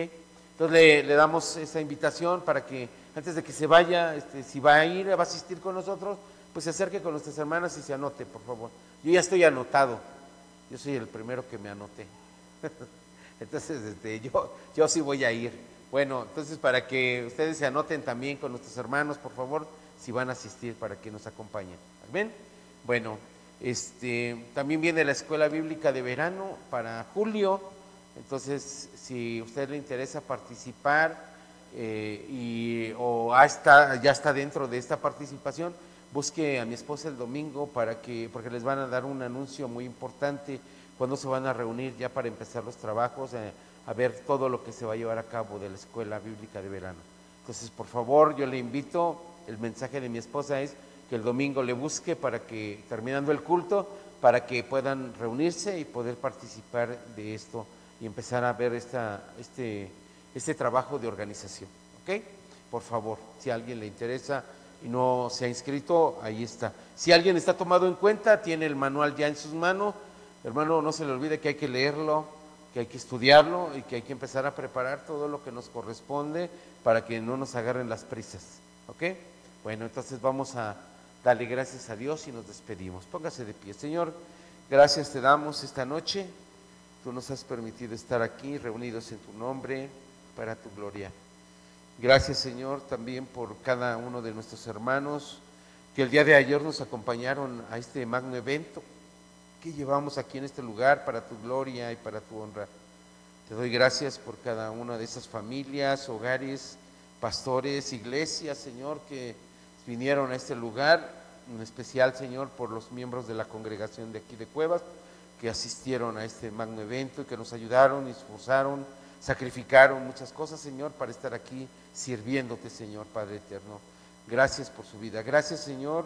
Entonces le, damos esa invitación para que antes de que se vaya, este, si va a ir, va a asistir con nosotros, pues se acerque con nuestras hermanas y se anote, por favor. Yo ya estoy anotado, yo soy el primero que me anoté. <laughs> entonces, este, yo, yo sí voy a ir. Bueno, entonces para que ustedes se anoten también con nuestros hermanos, por favor, si van a asistir para que nos acompañen. ¿Ven? Bueno, este, también viene la escuela bíblica de verano para julio. Entonces, si a usted le interesa participar eh, y, o ya está dentro de esta participación, busque a mi esposa el domingo para que, porque les van a dar un anuncio muy importante cuando se van a reunir ya para empezar los trabajos, eh, a ver todo lo que se va a llevar a cabo de la escuela bíblica de verano. Entonces, por favor, yo le invito, el mensaje de mi esposa es que el domingo le busque para que, terminando el culto, para que puedan reunirse y poder participar de esto y empezar a ver esta, este, este trabajo de organización. ¿Ok? Por favor, si a alguien le interesa y no se ha inscrito, ahí está. Si alguien está tomado en cuenta, tiene el manual ya en sus manos Hermano, no se le olvide que hay que leerlo, que hay que estudiarlo y que hay que empezar a preparar todo lo que nos corresponde para que no nos agarren las prisas. ¿Ok? Bueno, entonces vamos a darle gracias a Dios y nos despedimos. Póngase de pie. Señor, gracias te damos esta noche. Tú nos has permitido estar aquí reunidos en tu nombre para tu gloria. Gracias Señor también por cada uno de nuestros hermanos que el día de ayer nos acompañaron a este magno evento que llevamos aquí en este lugar para tu gloria y para tu honra. Te doy gracias por cada una de esas familias, hogares, pastores, iglesias, Señor, que vinieron a este lugar, en especial, Señor, por los miembros de la congregación de aquí de Cuevas, que asistieron a este magno evento y que nos ayudaron, esforzaron, sacrificaron muchas cosas, Señor, para estar aquí sirviéndote, Señor, Padre eterno. Gracias por su vida. Gracias, Señor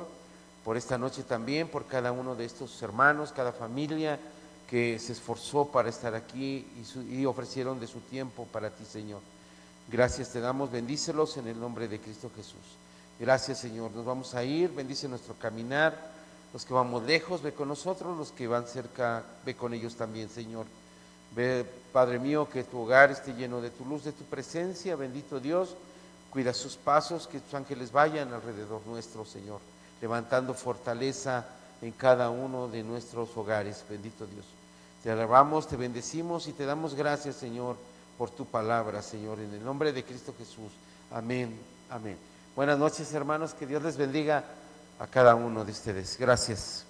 por esta noche también, por cada uno de estos hermanos, cada familia que se esforzó para estar aquí y, ofrecieron de su tiempo para ti, Señor. Gracias te damos, bendícelos en el nombre de Cristo Jesús. Gracias, Señor. Nos vamos a ir, bendice nuestro caminar. Los que vamos lejos, ve con nosotros, los que van cerca, ve con ellos también, Señor. Ve, Padre mío, que tu hogar esté lleno de tu luz, de tu presencia, bendito Dios. Cuida sus pasos, que tus ángeles vayan alrededor nuestro, Señor levantando fortaleza en cada uno de nuestros hogares. Bendito Dios. Te alabamos, te bendecimos y te damos gracias, Señor, por tu palabra, Señor, en el nombre de Cristo Jesús. Amén, amén. Buenas noches, hermanos, que Dios les bendiga a cada uno de ustedes. Gracias.